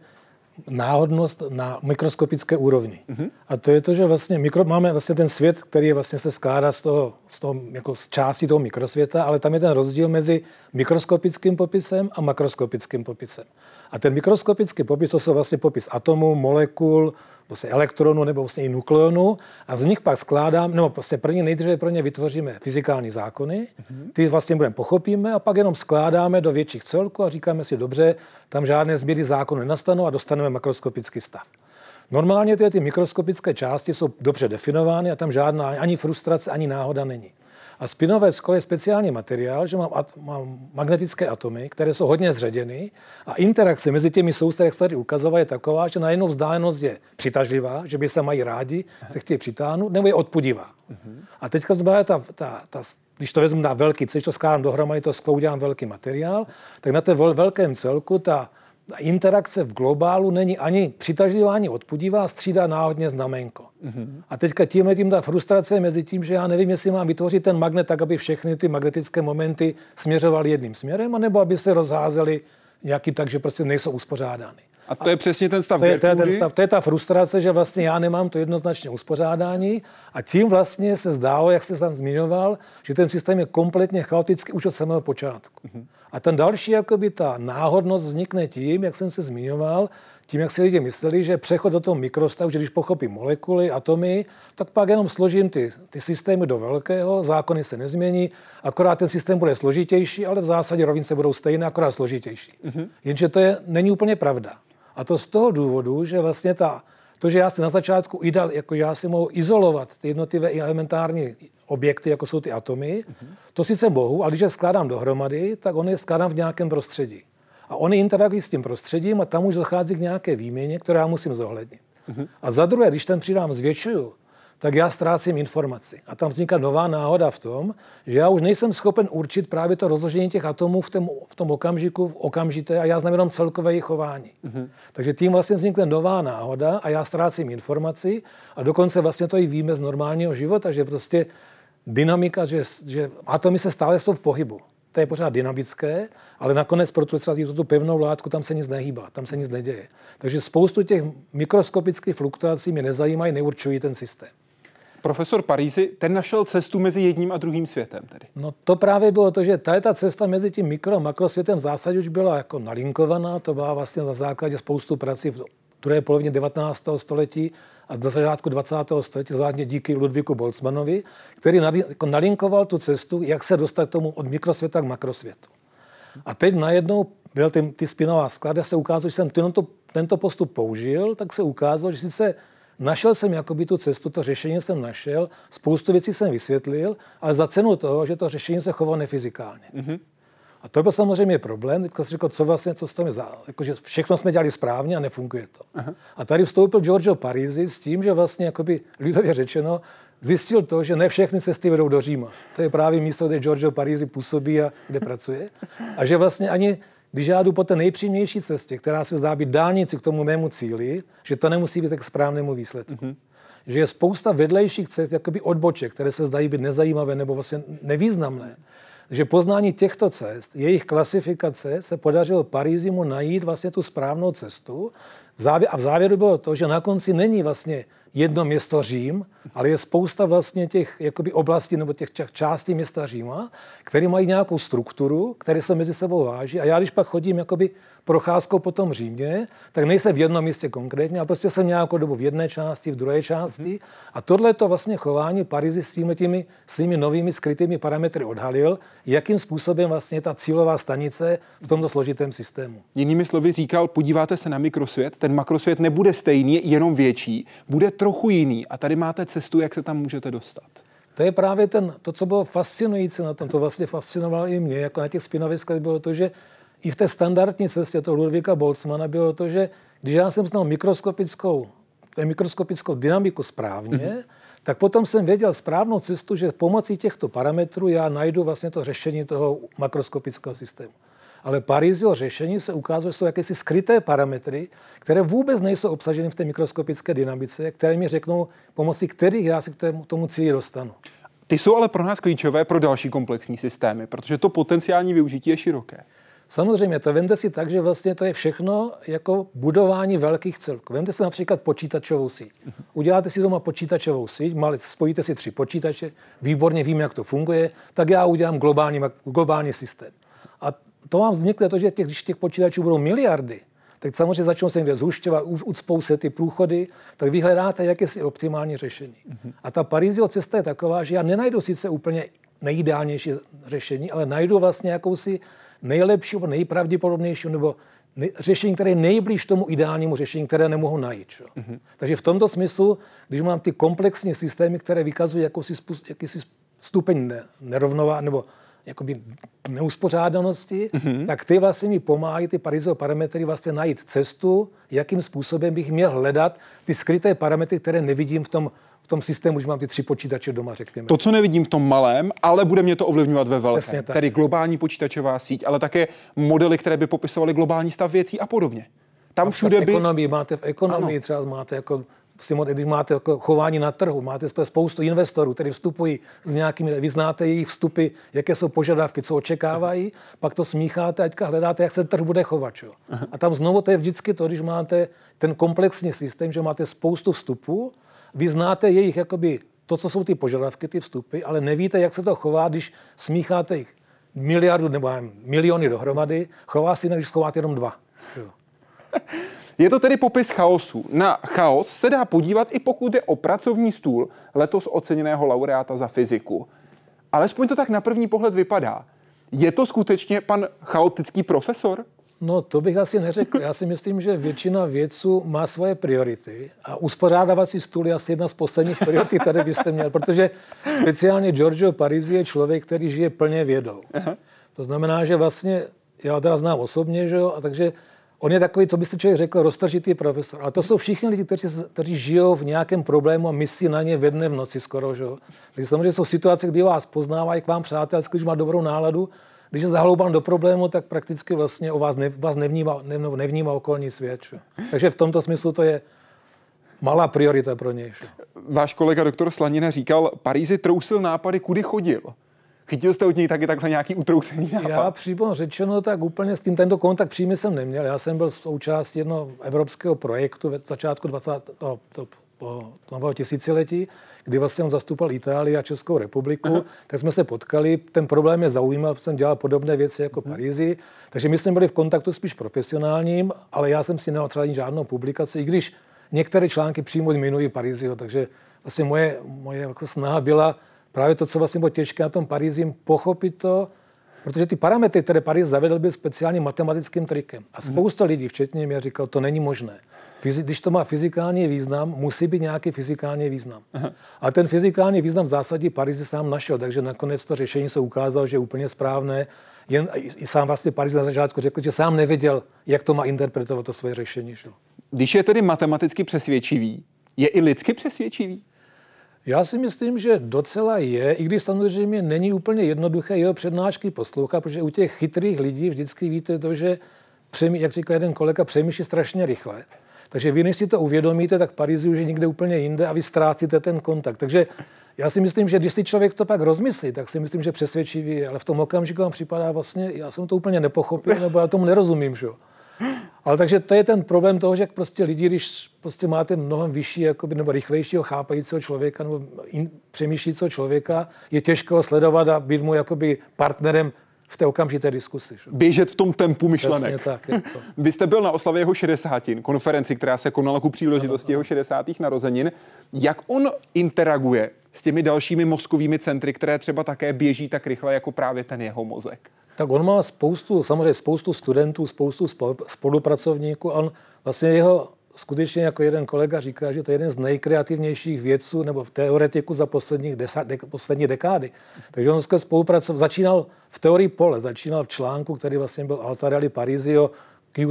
náhodnost na mikroskopické úrovni. Mm-hmm. A to je to, že vlastně mikro, máme vlastně ten svět, který je vlastně se skládá z toho, z toho jako z části toho mikrosvěta, ale tam je ten rozdíl mezi mikroskopickým popisem a makroskopickým popisem. A ten mikroskopický popis, to jsou vlastně popis atomů, molekul, vlastně elektronů nebo vlastně i nukleonů a z nich pak skládám, nebo prostě první nejdříve pro ně vytvoříme fyzikální zákony, ty vlastně budeme pochopíme a pak jenom skládáme do větších celků a říkáme si, dobře, tam žádné změny zákonu nenastanou a dostaneme makroskopický stav. Normálně ty, ty mikroskopické části jsou dobře definovány a tam žádná ani frustrace, ani náhoda není. A spinové sklo je speciální materiál, že mám, at, mám magnetické atomy, které jsou hodně zředěny a interakce mezi těmi soustavy, jak se tady ukazovala, je taková, že na jednu vzdálenost je přitažlivá, že by se mají rádi, se chtějí přitáhnout, nebo je odpudivá. Uh-huh. A teďka znamená ta, ta, ta, když to vezmu na velký, když to skládám dohromady, to sklo udělám velký materiál, tak na té velkém celku ta interakce v globálu není ani přitažlivá, ani odpudivá, střídá náhodně znamenko. Mm-hmm. A teďka tím je tím ta frustrace mezi tím, že já nevím, jestli mám vytvořit ten magnet tak, aby všechny ty magnetické momenty směřovaly jedným směrem, anebo aby se rozházely nějaký tak, že prostě nejsou uspořádány. A to je přesně ten stav to je, to je ten stav, to je ta frustrace, že vlastně já nemám to jednoznačně uspořádání a tím vlastně se zdálo, jak jste tam zmiňoval, že ten systém je kompletně chaotický už od samého počátku. Mm-hmm. A ten další, jakoby ta náhodnost vznikne tím, jak jsem se zmiňoval, tím, jak si lidi mysleli, že přechod do toho mikrostavu, že když pochopím molekuly, atomy, tak pak jenom složím ty, ty systémy do velkého, zákony se nezmění, akorát ten systém bude složitější, ale v zásadě rovnice budou stejné, akorát složitější. Mm-hmm. Jenže to je, není úplně pravda. A to z toho důvodu, že vlastně ta, to, že já si na začátku idal, jako já si mohu izolovat ty jednotlivé elementární objekty, jako jsou ty atomy, mm-hmm. to sice mohu, ale když je skládám dohromady, tak on je skládám v nějakém prostředí. A oni interagují s tím prostředím a tam už dochází k nějaké výměně, kterou já musím zohlednit. Mm-hmm. A za druhé, když ten přidám zvětšuju, tak já ztrácím informaci. A tam vzniká nová náhoda v tom, že já už nejsem schopen určit právě to rozložení těch atomů v tom, v tom okamžiku, v okamžité, a já znám jenom celkové jejich chování. Mm-hmm. Takže tím vlastně vznikne nová náhoda a já ztrácím informaci a dokonce vlastně to i víme z normálního života, že prostě dynamika, že, že atomy se stále jsou v pohybu to je pořád dynamické, ale nakonec pro tu, tu pevnou látku tam se nic nehýbá, tam se nic neděje. Takže spoustu těch mikroskopických fluktuací mě nezajímají, neurčují ten systém. Profesor Parízy, ten našel cestu mezi jedním a druhým světem tedy. No to právě bylo to, že ta, ta cesta mezi tím mikro a makrosvětem v zásadě už byla jako nalinkovaná, to byla vlastně na základě spoustu prací v druhé polovině 19. století a na začátku 20. století, zvláště díky Ludvíku Boltzmanovi, který jako nalinkoval tu cestu, jak se dostat k tomu od mikrosvěta k makrosvětu. A teď najednou byl ty, ty spinová sklady, se ukázalo, že jsem tento, tento postup použil, tak se ukázalo, že sice našel jsem jakoby tu cestu, to řešení jsem našel, spoustu věcí jsem vysvětlil, ale za cenu toho, že to řešení se chovalo nefyzikálně. Mm-hmm. A to byl samozřejmě problém. Teďka si řekl, co vlastně, co s tom je za... Jakože všechno jsme dělali správně a nefunguje to. Aha. A tady vstoupil Giorgio Parisi s tím, že vlastně, jakoby lidově řečeno, zjistil to, že ne všechny cesty vedou do Říma. To je právě místo, kde Giorgio Parisi působí a kde pracuje. A že vlastně ani když já jdu po té nejpřímější cestě, která se zdá být dálnici k tomu mému cíli, že to nemusí být tak správnému výsledku. Mm-hmm. Že je spousta vedlejších cest, jakoby odboček, které se zdají být nezajímavé nebo vlastně nevýznamné že poznání těchto cest, jejich klasifikace se podařilo Parízimu najít vlastně tu správnou cestu. A v závěru bylo to, že na konci není vlastně jedno město Řím, ale je spousta vlastně těch jakoby oblastí nebo těch částí města Říma, které mají nějakou strukturu, které se mezi sebou váží. A já, když pak chodím jakoby procházkou po tom Římě, tak nejsem v jednom místě konkrétně, ale prostě jsem nějakou dobu v jedné části, v druhé části. Mm-hmm. A tohle to vlastně chování Parizy s těmi, těmi svými novými skrytými parametry odhalil, jakým způsobem vlastně ta cílová stanice v tomto složitém systému. Jinými slovy říkal, podíváte se na mikrosvět, ten makrosvět nebude stejný, jenom větší, bude trochu jiný a tady máte cestu, jak se tam můžete dostat. To je právě ten, to, co bylo fascinující na tom, to vlastně fascinovalo i mě, jako na těch spinoviskách, bylo to, že i v té standardní cestě toho Ludvíka Boltzmana bylo to, že když já jsem znal mikroskopickou, mikroskopickou dynamiku správně, mm-hmm. tak potom jsem věděl správnou cestu, že pomocí těchto parametrů já najdu vlastně to řešení toho makroskopického systému. Ale Parizio řešení se ukázalo, že jsou jakési skryté parametry, které vůbec nejsou obsaženy v té mikroskopické dynamice, které mi řeknou, pomocí kterých já si k tomu, tomu cíli dostanu. Ty jsou ale pro nás klíčové pro další komplexní systémy, protože to potenciální využití je široké. Samozřejmě, to vemte si tak, že vlastně to je všechno jako budování velkých celků. Vemte si například počítačovou síť. Uděláte si doma počítačovou síť, spojíte si tři počítače, výborně vím, jak to funguje, tak já udělám globální, globální systém. A to vám vznikne to, že těch, když těch počítačů budou miliardy, tak samozřejmě začnou se někde zhušťovat, ucpou se ty průchody, tak vyhledáte jakési optimální řešení. A ta Parizio cesta je taková, že já nenajdu sice úplně nejideálnější řešení, ale najdu vlastně jakousi nejlepší nebo nejpravděpodobnější nebo nej, řešení, které je nejblíž tomu ideálnímu řešení, které nemohu najít. Mm-hmm. Takže v tomto smyslu, když mám ty komplexní systémy, které vykazují jakousi, jakýsi stupeň nerovnová nebo jakoby neuspořádanosti, mm-hmm. tak ty vlastně mi pomáhají ty Parizové parametry vlastně najít cestu, jakým způsobem bych měl hledat ty skryté parametry, které nevidím v tom v tom systému, že mám ty tři počítače doma, řekněme. To, co nevidím v tom malém, ale bude mě to ovlivňovat ve velkém. Tedy globální počítačová síť, ale také modely, které by popisovaly globální stav věcí a podobně. Tam všude v by... ekonomii, máte v ekonomii ano. třeba máte jako když máte jako chování na trhu, máte spoustu investorů, kteří vstupují s nějakými, vy znáte jejich vstupy, jaké jsou požadavky, co očekávají, pak to smícháte a teďka hledáte, jak se trh bude chovat. Čo? A tam znovu to je vždycky to, když máte ten komplexní systém, že máte spoustu vstupů, vy znáte jejich jakoby, to, co jsou ty požadavky, ty vstupy, ale nevíte, jak se to chová, když smícháte jich miliardu nebo miliony dohromady, chová si, když schováte jenom dva. *laughs* Je to tedy popis chaosu. Na chaos se dá podívat i pokud je o pracovní stůl letos oceněného laureáta za fyziku. Alespoň to tak na první pohled vypadá. Je to skutečně pan chaotický profesor? No, to bych asi neřekl. Já si myslím, že většina vědců má svoje priority a uspořádávací stůl je asi jedna z posledních priorit, které byste měl, protože speciálně Giorgio Parisi je člověk, který žije plně vědou. Aha. To znamená, že vlastně, já teda znám osobně, že jo, a takže On je takový, co byste člověk řekl, roztržitý profesor. A to jsou všichni lidi, kteří, kteří žijou v nějakém problému a myslí na ně ve dne v noci skoro. Že? Takže samozřejmě jsou situace, kdy vás poznávají k vám přátelsky, když má dobrou náladu. Když je zahloubán do problému, tak prakticky vlastně o vás, ne, vás nevnímá, ne, nevnímá okolní svět. Že? Takže v tomto smyslu to je malá priorita pro něj. Že? Váš kolega doktor Slanina říkal, Parízi trousil nápady, kudy chodil. Chytil jste od něj taky takhle nějaký utrousený nápad? Já přímo řečeno, tak úplně s tím tento kontakt přímě jsem neměl. Já jsem byl součástí jednoho evropského projektu ve začátku 20. To, to, po nového tisíciletí, kdy vlastně on zastupoval Itálii a Českou republiku, Aha. tak jsme se potkali. Ten problém je zaujímal, jsem dělal podobné věci jako hmm. Parízi, takže my jsme byli v kontaktu spíš profesionálním, ale já jsem si neotřel žádnou publikaci, i když některé články přímo jmenují Paríziho, takže vlastně moje, moje jako snaha byla právě to, co vlastně bylo těžké na tom Parízi, pochopit to, protože ty parametry, které Paríž zavedl, byly speciálním matematickým trikem. A spousta mm. lidí, včetně mě, říkal, to není možné. Fyzi- když to má fyzikální význam, musí být nějaký fyzikální význam. Aha. A ten fyzikální význam v zásadě Paríž sám našel, takže nakonec to řešení se ukázalo, že je úplně správné. Jen i sám vlastně Paríž na začátku řekl, že sám nevěděl, jak to má interpretovat to svoje řešení. Že? Když je tedy matematicky přesvědčivý, je i lidsky přesvědčivý? Já si myslím, že docela je, i když samozřejmě není úplně jednoduché jeho přednášky poslouchat, protože u těch chytrých lidí vždycky víte to, že, jak říká jeden kolega, přemýšlí strašně rychle. Takže vy, než si to uvědomíte, tak Parízi už je někde úplně jinde a vy ztrácíte ten kontakt. Takže já si myslím, že když si člověk to pak rozmyslí, tak si myslím, že přesvědčivý, ale v tom okamžiku vám připadá vlastně, já jsem to úplně nepochopil, nebo já tomu nerozumím. Že? Ale takže to je ten problém toho, že prostě lidi, když prostě máte mnohem vyšší jakoby, nebo rychlejšího chápajícího člověka nebo in, přemýšlícího člověka, je těžké ho sledovat a být mu jakoby partnerem v té okamžité diskusi. Že? Běžet v tom tempu myšlenek. Jasně tak, je to. *laughs* Vy jste byl na oslavě jeho 60. konferenci, která se konala ku příležitosti jeho 60. narozenin. Jak on interaguje s těmi dalšími mozkovými centry, které třeba také běží tak rychle jako právě ten jeho mozek? Tak on má spoustu, samozřejmě spoustu studentů, spoustu spolupracovníků. On vlastně jeho skutečně jako jeden kolega říká, že to je jeden z nejkreativnějších vědců nebo teoretiků za posledních desát, dek, poslední dekády. Takže on spolupracoval, začínal v teorii pole, začínal v článku, který vlastně byl Altarelli Parisio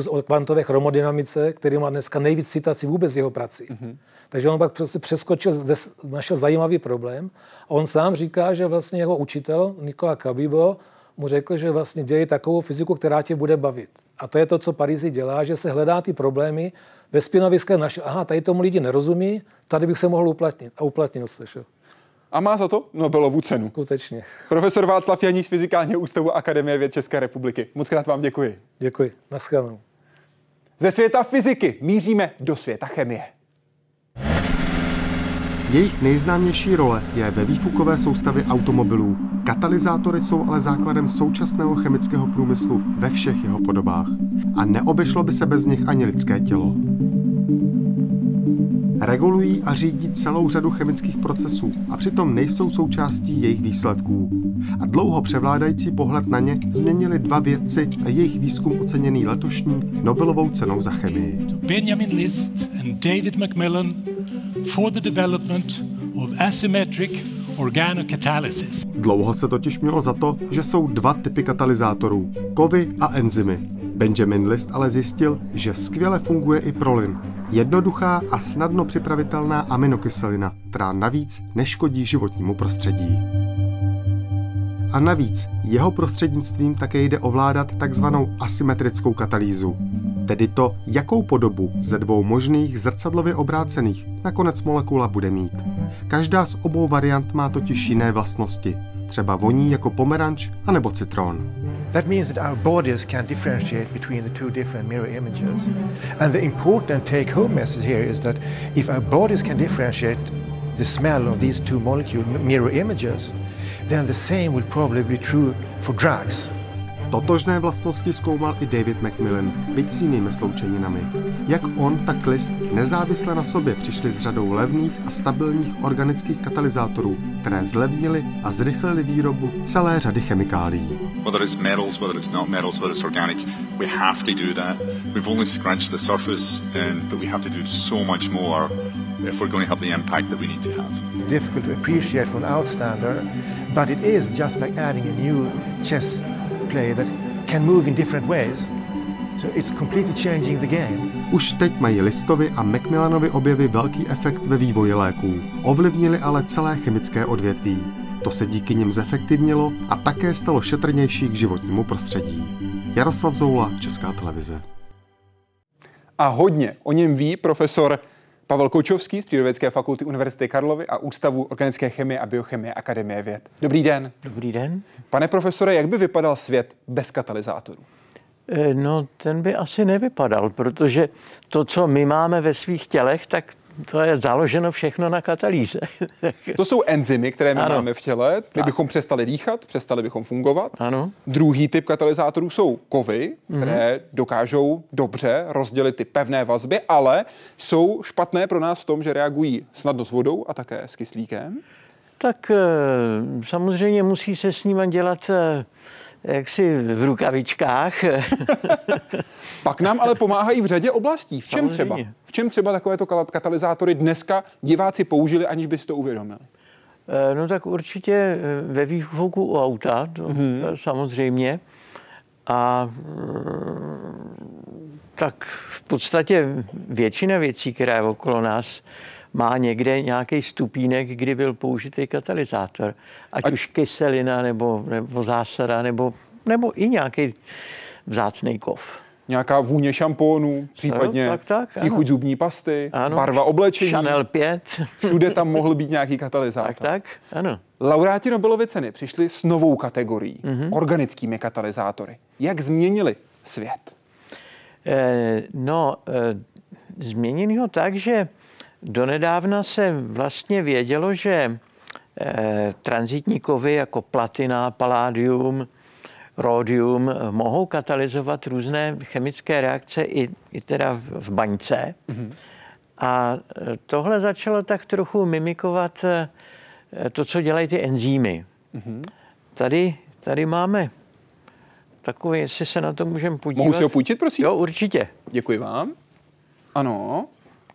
o kvantové chromodynamice, který má dneska nejvíc citací vůbec jeho prací. Mm-hmm. Takže on pak prostě přeskočil, našel zajímavý problém. A on sám říká, že vlastně jeho učitel Nikola Kabibo mu řekl, že vlastně děje takovou fyziku, která tě bude bavit. A to je to, co Parízi dělá, že se hledá ty problémy ve spinoviské naše. Aha, tady tomu lidi nerozumí, tady bych se mohl uplatnit. A uplatnil se. Že? A má za to Nobelovu cenu. Skutečně. Profesor Václav Janíš z Fyzikálního ústavu Akademie věd České republiky. Moc krát vám děkuji. Děkuji. Naschledanou. Ze světa fyziky míříme do světa chemie. Jejich nejznámější role je ve výfukové soustavě automobilů. Katalyzátory jsou ale základem současného chemického průmyslu ve všech jeho podobách. A neobešlo by se bez nich ani lidské tělo. Regulují a řídí celou řadu chemických procesů a přitom nejsou součástí jejich výsledků. A dlouho převládající pohled na ně změnili dva vědci a jejich výzkum oceněný letošní Nobelovou cenou za chemii. Benjamin List and David Macmillan for the development of asymmetric organocatalysis. Dlouho se totiž mělo za to, že jsou dva typy katalyzátorů, kovy a enzymy. Benjamin List ale zjistil, že skvěle funguje i prolin. Jednoduchá a snadno připravitelná aminokyselina, která navíc neškodí životnímu prostředí. A navíc jeho prostřednictvím také jde ovládat takzvanou asymetrickou katalýzu, tedy to, jakou podobu ze dvou možných zrcadlově obrácených nakonec molekula bude mít. Každá z obou variant má totiž jiné vlastnosti, třeba voní jako pomeranč anebo citron. That means that our bodies can differentiate between the two different mirror images. And the important take home message here is that if our bodies can differentiate the smell of these two molecule mirror images, then the same will probably be true for drugs. Totožné vlastnosti zkoumal i David Macmillan, byť s jinými sloučeninami. Jak on, tak list nezávisle na sobě přišli s řadou levných a stabilních organických katalyzátorů, které zlevnili a zrychlili výrobu celé řady chemikálií. Whether it's metals, whether it's not metals, whether it's organic, we have to do that. We've only scratched the surface, and, but we have to do so much more if we're going to have the impact that we need to have. It's difficult to appreciate from outstander, but it is just like adding a new chess play that can move in different ways. So it's completely changing the game. Už teď mají Listovi a Macmillanovi objevy velký efekt ve vývoji léků. Ovlivnili ale celé chemické odvětví. To se díky nim zefektivnilo a také stalo šetrnější k životnímu prostředí. Jaroslav Zoula, Česká televize. A hodně o něm ví profesor Pavel Kočovský z Přírodovědské fakulty Univerzity Karlovy a Ústavu organické chemie a biochemie Akademie věd. Dobrý den. Dobrý den. Pane profesore, jak by vypadal svět bez katalyzátorů? Eh, no, ten by asi nevypadal, protože to, co my máme ve svých tělech, tak to je založeno všechno na katalýze. To jsou enzymy, které my Ano. máme v těle. My bychom přestali dýchat, přestali bychom fungovat. Ano. Druhý typ katalyzátorů jsou kovy, Mhm. které dokážou dobře rozdělit ty pevné vazby, ale jsou špatné pro nás v tom, že reagují snadno s vodou a také s kyslíkem. tak eh, samozřejmě musí se s nimi dělat eh, jaksi v rukavičkách. *laughs* Pak nám ale pomáhají v řadě oblastí. V čem Samozřejmě. třeba? V čem třeba takovéto katalyzátory dneska diváci použili, aniž by si to uvědomili? Eh, No tak určitě eh, ve výfuku u auta, to, to samozřejmě. A tak v podstatě většina věcí, která je okolo nás, má někde nějaký stupínek, kdy byl použitý katalyzátor. Ať, už kyselina, nebo, nebo zásada, nebo, nebo i nějaký vzácný kov. Nějaká vůně šampónů, případně tak, tak, chuť ano. zubní pasty, Ano. barva oblečení. Chanel 5. Všude tam mohl být nějaký katalyzátor. Tak, tak, ano. Laureáti Nobelovy ceny přišli s novou kategorií, Mhm. mm-hmm. organickými katalyzátory. Jak změnili svět? Eh, No, eh, změnili ho tak, že donedávna se vlastně vědělo, že eh, transitní kovy jako platina, paládium, ródium eh, mohou katalyzovat různé chemické reakce i, i teda v- v baňce. Mhm. A eh, tohle začalo tak trochu mimikovat eh, to, co dělají ty enzymy. Mhm. Tady, tady máme takový, jestli se na to můžeme podívat. Mohu si ho půjčit, prosím? Jo, určitě. Děkuji vám. Ano.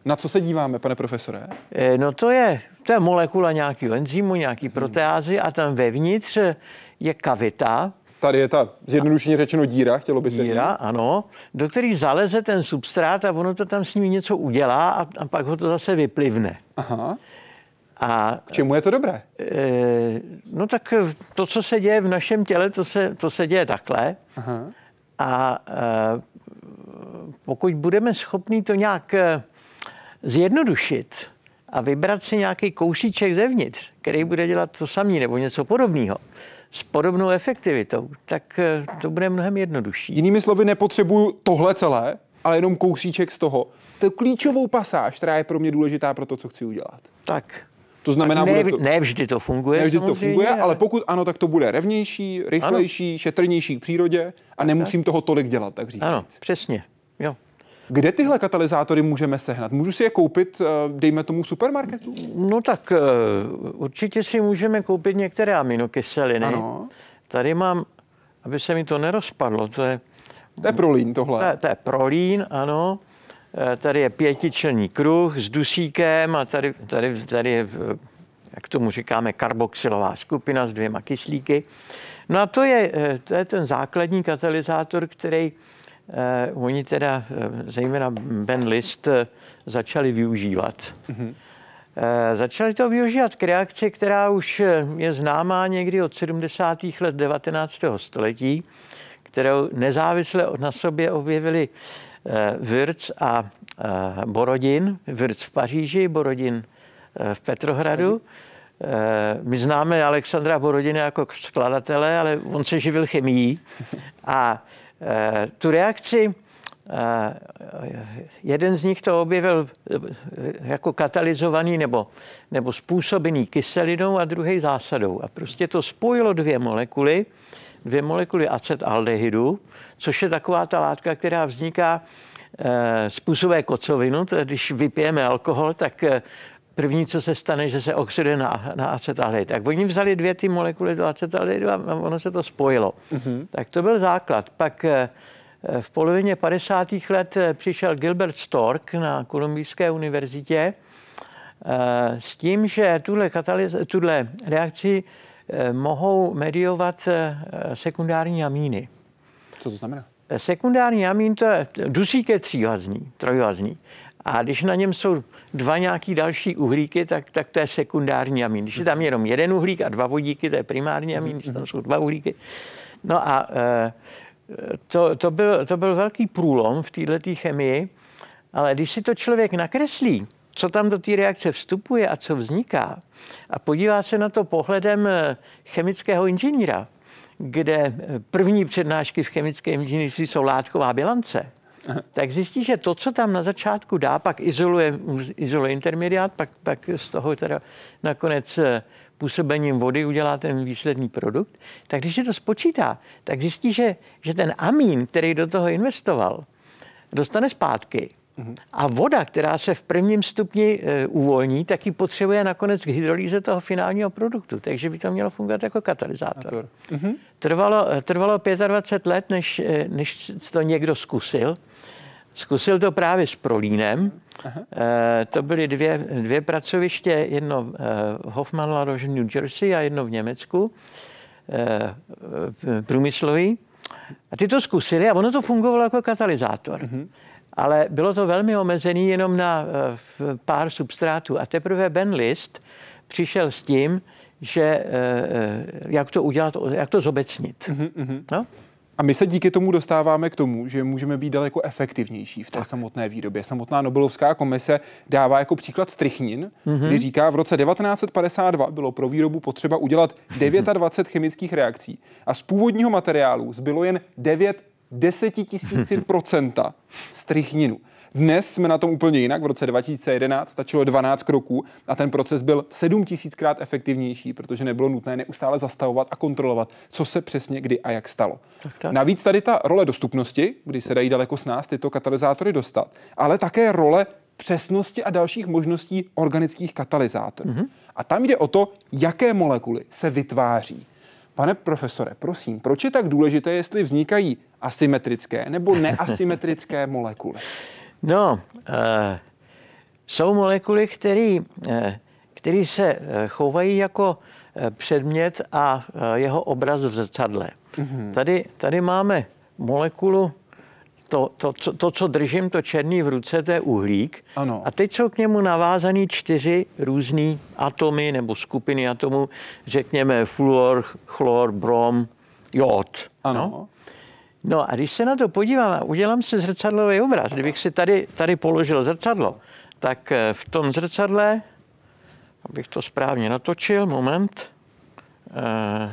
Na co se díváme, pane profesore? Eh, No to je, to je molekula nějakého enzymu, nějaký proteázy a tam vevnitř je kavita, Tady je ta zjednodušeně řečeno díra, chtělo by se díra, říct. ano, do který zaleze ten substrát a ono to tam s ním něco udělá a, a pak ho to zase vyplivne. Aha. A K čemu je to dobré? e, no tak to, co se děje v našem těle, to se, to se děje takhle. Aha. A e, pokud budeme schopni to nějak zjednodušit a vybrat si nějaký kousíček zevnitř, který bude dělat to samý nebo něco podobného, s podobnou efektivitou, tak e, to bude mnohem jednodušší. Jinými slovy, nepotřebuju tohle celé, ale jenom kousíček z toho. To klíčovou pasáž, která je pro mě důležitá pro to, co chci udělat. Tak. To znamená, ne, bude to... ne vždy to funguje. Ne vždy to funguje, ale pokud ano, tak to bude revnější, rychlejší, ano. šetrnější k přírodě a nemusím toho tolik dělat, tak říct. Ano, přesně. Kde tyhle katalyzátory můžeme sehnat? Můžu si je koupit, eh, dejme tomu, v supermarketu? No tak uh, určitě si můžeme koupit některé aminokyseliny. Ano. Tady mám, aby se mi to nerozpadlo, to je, To je prolín tohle. to je, to je prolín, ano. Eh, Tady je pětičelný kruh s dusíkem a tady, tady, tady je, eh, jak tomu říkáme, karboxylová skupina s dvěma kyslíky. No a to je, eh, to je ten základní katalyzátor, který eh, oni teda, eh, zejména Ben List, eh, začali využívat. Eh, Začali to využívat k reakci, která už je známá někdy od 70. let 19. století, kterou nezávisle na sobě objevili eh, Wirtz a eh, Borodin. Wirtz v Paříži, Borodin v Petrohradu. My známe Alexandra Borodina jako skladatele, ale on se živil chemií. *laughs* A tu reakci Eh, jeden z nich to objevil eh, jako katalyzovaný nebo, nebo způsobený kyselinou a druhý zásadou. A prostě to spojilo dvě molekuly, dvě molekuly acetaldehydu, což je taková ta látka, která vzniká eh, způsobuje kocovinu. Je, když vypijeme alkohol, tak eh, první, co se stane, že se oxiduje na, na acetaldehyd. Tak oni vzali dvě ty molekuly do acetaldehydu a ono se to spojilo. Mm-hmm. Tak to byl základ. Pak eh, v polovině 50. let eh, přišel Gilbert Stork na Kolumbijské univerzitě eh, s tím, že tuhle, katalyz- tuhle reakci mohou mediovat sekundární amíny. Co to znamená? sekundární amín to je, dusík je třívazný, trojvazný. A když na něm jsou dva nějaký další uhlíky, tak, tak to je sekundární amín. Když je tam jenom jeden uhlík a dva vodíky, to je primární amín, když tam jsou dva uhlíky. No a e, to, to, byl, to byl velký průlom v této chemii, ale když si to člověk nakreslí, co tam do té reakce vstupuje a co vzniká, a podívá se na to pohledem eh, chemického inženýra, kde eh, první přednášky v chemickém inženýrství jsou látková bilance. Tak zjistí, že to, co tam na začátku dá, pak izoluje, izoluje intermediát, pak, pak z toho teda nakonec eh, působením vody udělá ten výsledný produkt, tak když se to spočítá, tak zjistí, že, že ten amín, který do toho investoval, dostane zpátky. A voda, která se v prvním stupni e, uvolní, tak ji potřebuje nakonec k hydrolýze toho finálního produktu. Takže by to mělo fungovat jako katalyzátor. Mhm. Trvalo, trvalo 25 let, než, e, než to někdo zkusil. Zkusil to právě s prolínem. Aha. E, to byly dvě, dvě pracoviště, jedno v e, Hoffman La Roche, New Jersey a jedno v Německu, e, průmyslový. A ty to zkusili a ono to fungovalo jako katalyzátor. Mm-hmm. Ale bylo to velmi omezený jenom na e, pár substrátů. A teprve Ben List přišel s tím, že e, e, jak to udělat, jak to zobecnit. Mm-hmm. No? A my se díky tomu dostáváme k tomu, že můžeme být daleko efektivnější v té tak. samotné výrobě. Samotná Nobelovská komise dává jako příklad strychnin, mm-hmm. kdy říká, v roce 1952 bylo pro výrobu potřeba udělat *laughs* 29 chemických reakcí a z původního materiálu zbylo jen 9 desetitisícin procenta strychninu. Dnes jsme na tom úplně jinak. V roce 2011 stačilo 12 kroků a ten proces byl 7 tisíckrát efektivnější, protože nebylo nutné neustále zastavovat a kontrolovat, co se přesně kdy a jak stalo. Tak, tak. Navíc tady ta role dostupnosti, kdy se dají daleko s nás tyto katalyzátory dostat, ale také role přesnosti a dalších možností organických katalyzátorů. Mm-hmm. A tam jde o to, jaké molekuly se vytváří. Pane profesore, prosím, proč je tak důležité, jestli vznikají asymetrické nebo neasymetrické *laughs* molekuly? No, uh, jsou molekuly, které uh, se uh, chovají jako uh, předmět a uh, jeho obraz v zrcadle. Mm-hmm. Tady, tady máme molekulu, to, to, to, to, co držím, to černý v ruce, to je uhlík. Ano. A teď jsou k němu navázaný čtyři různé atomy nebo skupiny atomů, řekněme fluor, chlor, brom, jod. Ano. No? No a když se na to podívám a udělám si zrcadlový obraz, kdybych si tady, tady položil zrcadlo, tak eh, v tom zrcadle, abych to správně natočil, moment, uh,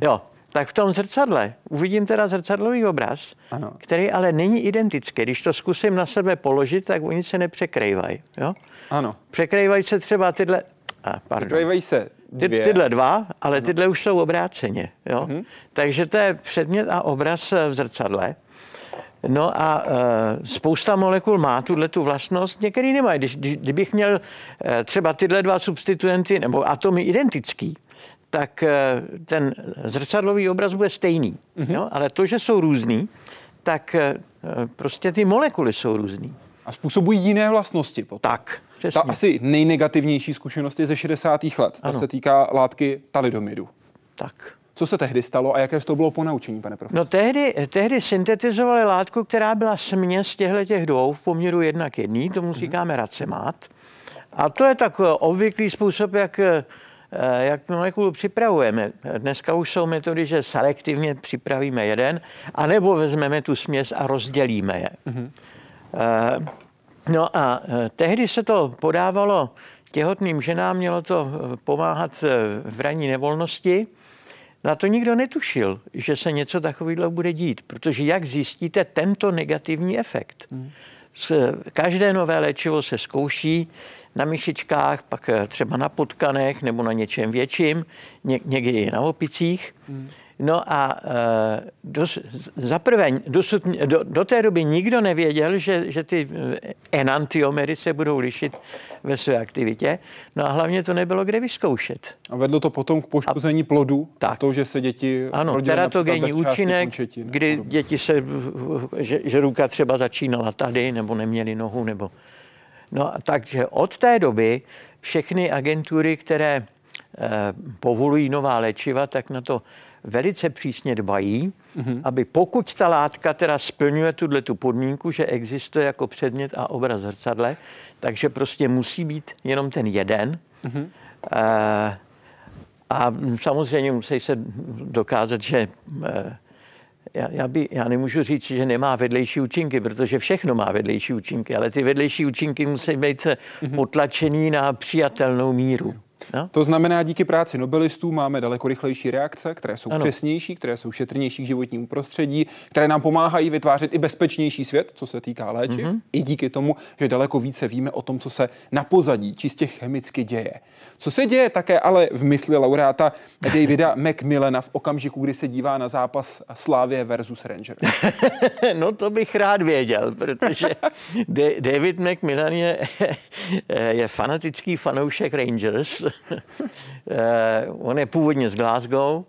jo, tak v tom zrcadle uvidím teda zrcadlový obraz, ano. který ale není identický. Když to zkusím na sebe položit, tak oni se nepřekrývají. Jo? Ano. Překrývají se třeba tyhle... A, pardon. Překrývají se dvě. Ty, tyhle dva, ale ano. tyhle už jsou obráceně. Jo? Mhm. Takže to je předmět a obraz v zrcadle. No a e, spousta molekul má tuhle tu vlastnost, některý nemají. Když, když, kdybych měl e, třeba tyhle dva substituenty nebo atomy identický, tak e, ten zrcadlový obraz bude stejný. Mm-hmm. Jo? Ale to, že jsou různý, tak e, prostě ty molekuly jsou různý. A způsobují jiné vlastnosti potom. Tak. Přesně. Ta asi nejnegativnější zkušenost je ze 60. let. Ta ano. se týká látky talidomidu. Tak. Co se tehdy stalo a jaké z toho bylo ponaučení, pane profesor? No tehdy, tehdy syntetizovali látku, která byla směs těchto těch dvou v poměru jedna k jedný, tomu mm-hmm. říkáme racemát. A to je tak eh, obvyklý způsob, jak, eh, jak molekulu připravujeme. Dneska už jsou metody, že selektivně připravíme jeden, anebo vezmeme tu směs a rozdělíme je. Mm-hmm. No a tehdy se to podávalo těhotným ženám, mělo to pomáhat v ranní nevolnosti. Na to nikdo netušil, že se něco takového bude dít, protože jak zjistíte tento negativní efekt? Hmm. Každé nové léčivo se zkouší na myšičkách, pak eh, třeba na potkanech nebo na něčem větším, ně, někdy i na opicích. Hmm. No a eh, dos, zaprvé dosud, do, do té doby nikdo nevěděl, že, že ty eh, enantiomery se budou lišit ve své aktivitě. No a hlavně to nebylo kde vyzkoušet. A vedlo to potom k poškození a, plodu? Tak. To, že se děti Ano, teratogenní účinek, kdy děti se, že, že ruka třeba začínala tady, nebo neměli nohu, nebo... No takže od té doby všechny agentury, které eh, povolují nová léčiva, tak na to velice přísně dbají, mm-hmm. aby pokud ta látka teda splňuje tuhle tu podmínku, že existuje jako předmět a obraz zrcadle, takže prostě musí být jenom ten jeden. Mm-hmm. A samozřejmě musí se dokázat, že e, já, já, by, já nemůžu říct, že nemá vedlejší účinky, protože všechno má vedlejší účinky, ale ty vedlejší účinky musí být mm-hmm. potlačený na přijatelnou míru. No? To znamená, díky práci nobelistů máme daleko rychlejší reakce, které jsou ano. přesnější, které jsou šetrnější k životnímu prostředí, které nám pomáhají vytvářet i bezpečnější svět, co se týká léčiv, mm-hmm. i díky tomu, že daleko více víme o tom, co se na pozadí čistě chemicky děje. Co se děje také ale v mysli laureáta *laughs* Davida Macmillana v okamžiku, kdy se dívá na zápas Slávě versus Rangers? *laughs* no to bych rád věděl, protože *laughs* David Macmillan je, je fanatický fanoušek Rangers *laughs* on je původně z Glasgow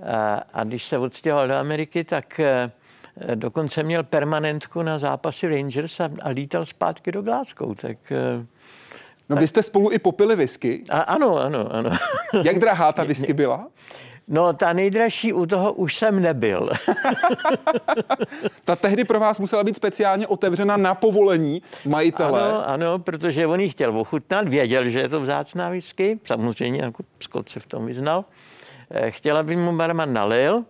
eh, a když se odstěhoval do Ameriky, tak eh, dokonce měl permanentku na zápasy Rangers a, a lítal zpátky do Glasgow. Tak, no tak... vy jste spolu i popili whisky. A, ano, ano, ano. Jak drahá ta *laughs* whisky byla? No, ta nejdražší u toho už jsem nebyl. *laughs* ta tehdy pro vás musela být speciálně otevřena na povolení majitele. Ano, ano, protože on ji chtěl ochutnat, věděl, že je to vzácná whisky, samozřejmě jako Scott se v tom vyznal. Eh, chtěl, aby mu barman nalil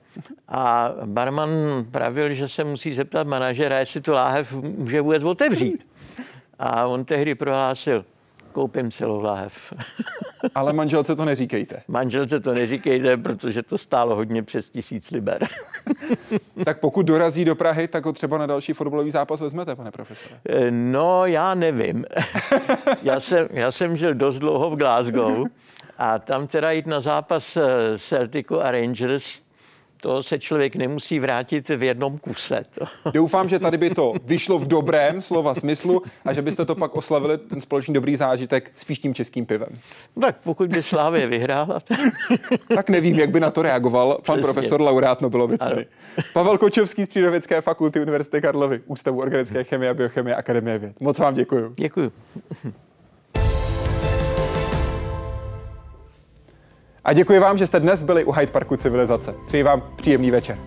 a barman pravil, že se musí zeptat manažera, jestli tu láhev může vůbec otevřít. A on tehdy prohlásil, koupím celou láhev. *laughs* Ale manželce to neříkejte. Manželce to neříkejte, protože to stálo hodně přes tisíc liber. *laughs* tak pokud dorazí do Prahy, tak ho třeba na další fotbalový zápas vezmete, pane profesore? Eh, no, já nevím. *laughs* já, jsem, já jsem žil dost dlouho v Glasgow a tam teda jít na zápas eh, Celticu a Rangers, to se člověk nemusí vrátit v jednom kuse. To. Doufám, že tady by to vyšlo v dobrém slova smyslu a že byste to pak oslavili, ten společný dobrý zážitek, spíš tím českým pivem. Tak pokud by Slávě vyhrála. tak nevím, jak by na to reagoval pan Přesně. profesor laureát Nobelovy ceny. Pavel Kočovský z Přírodovědské fakulty Univerzity Karlovy, Ústavu organické chemie a biochemie Akademie věd. Moc vám děkuji. Děkuji. A děkuji vám, že jste dnes byli u Hyde Parku Civilizace. Přeji vám příjemný večer.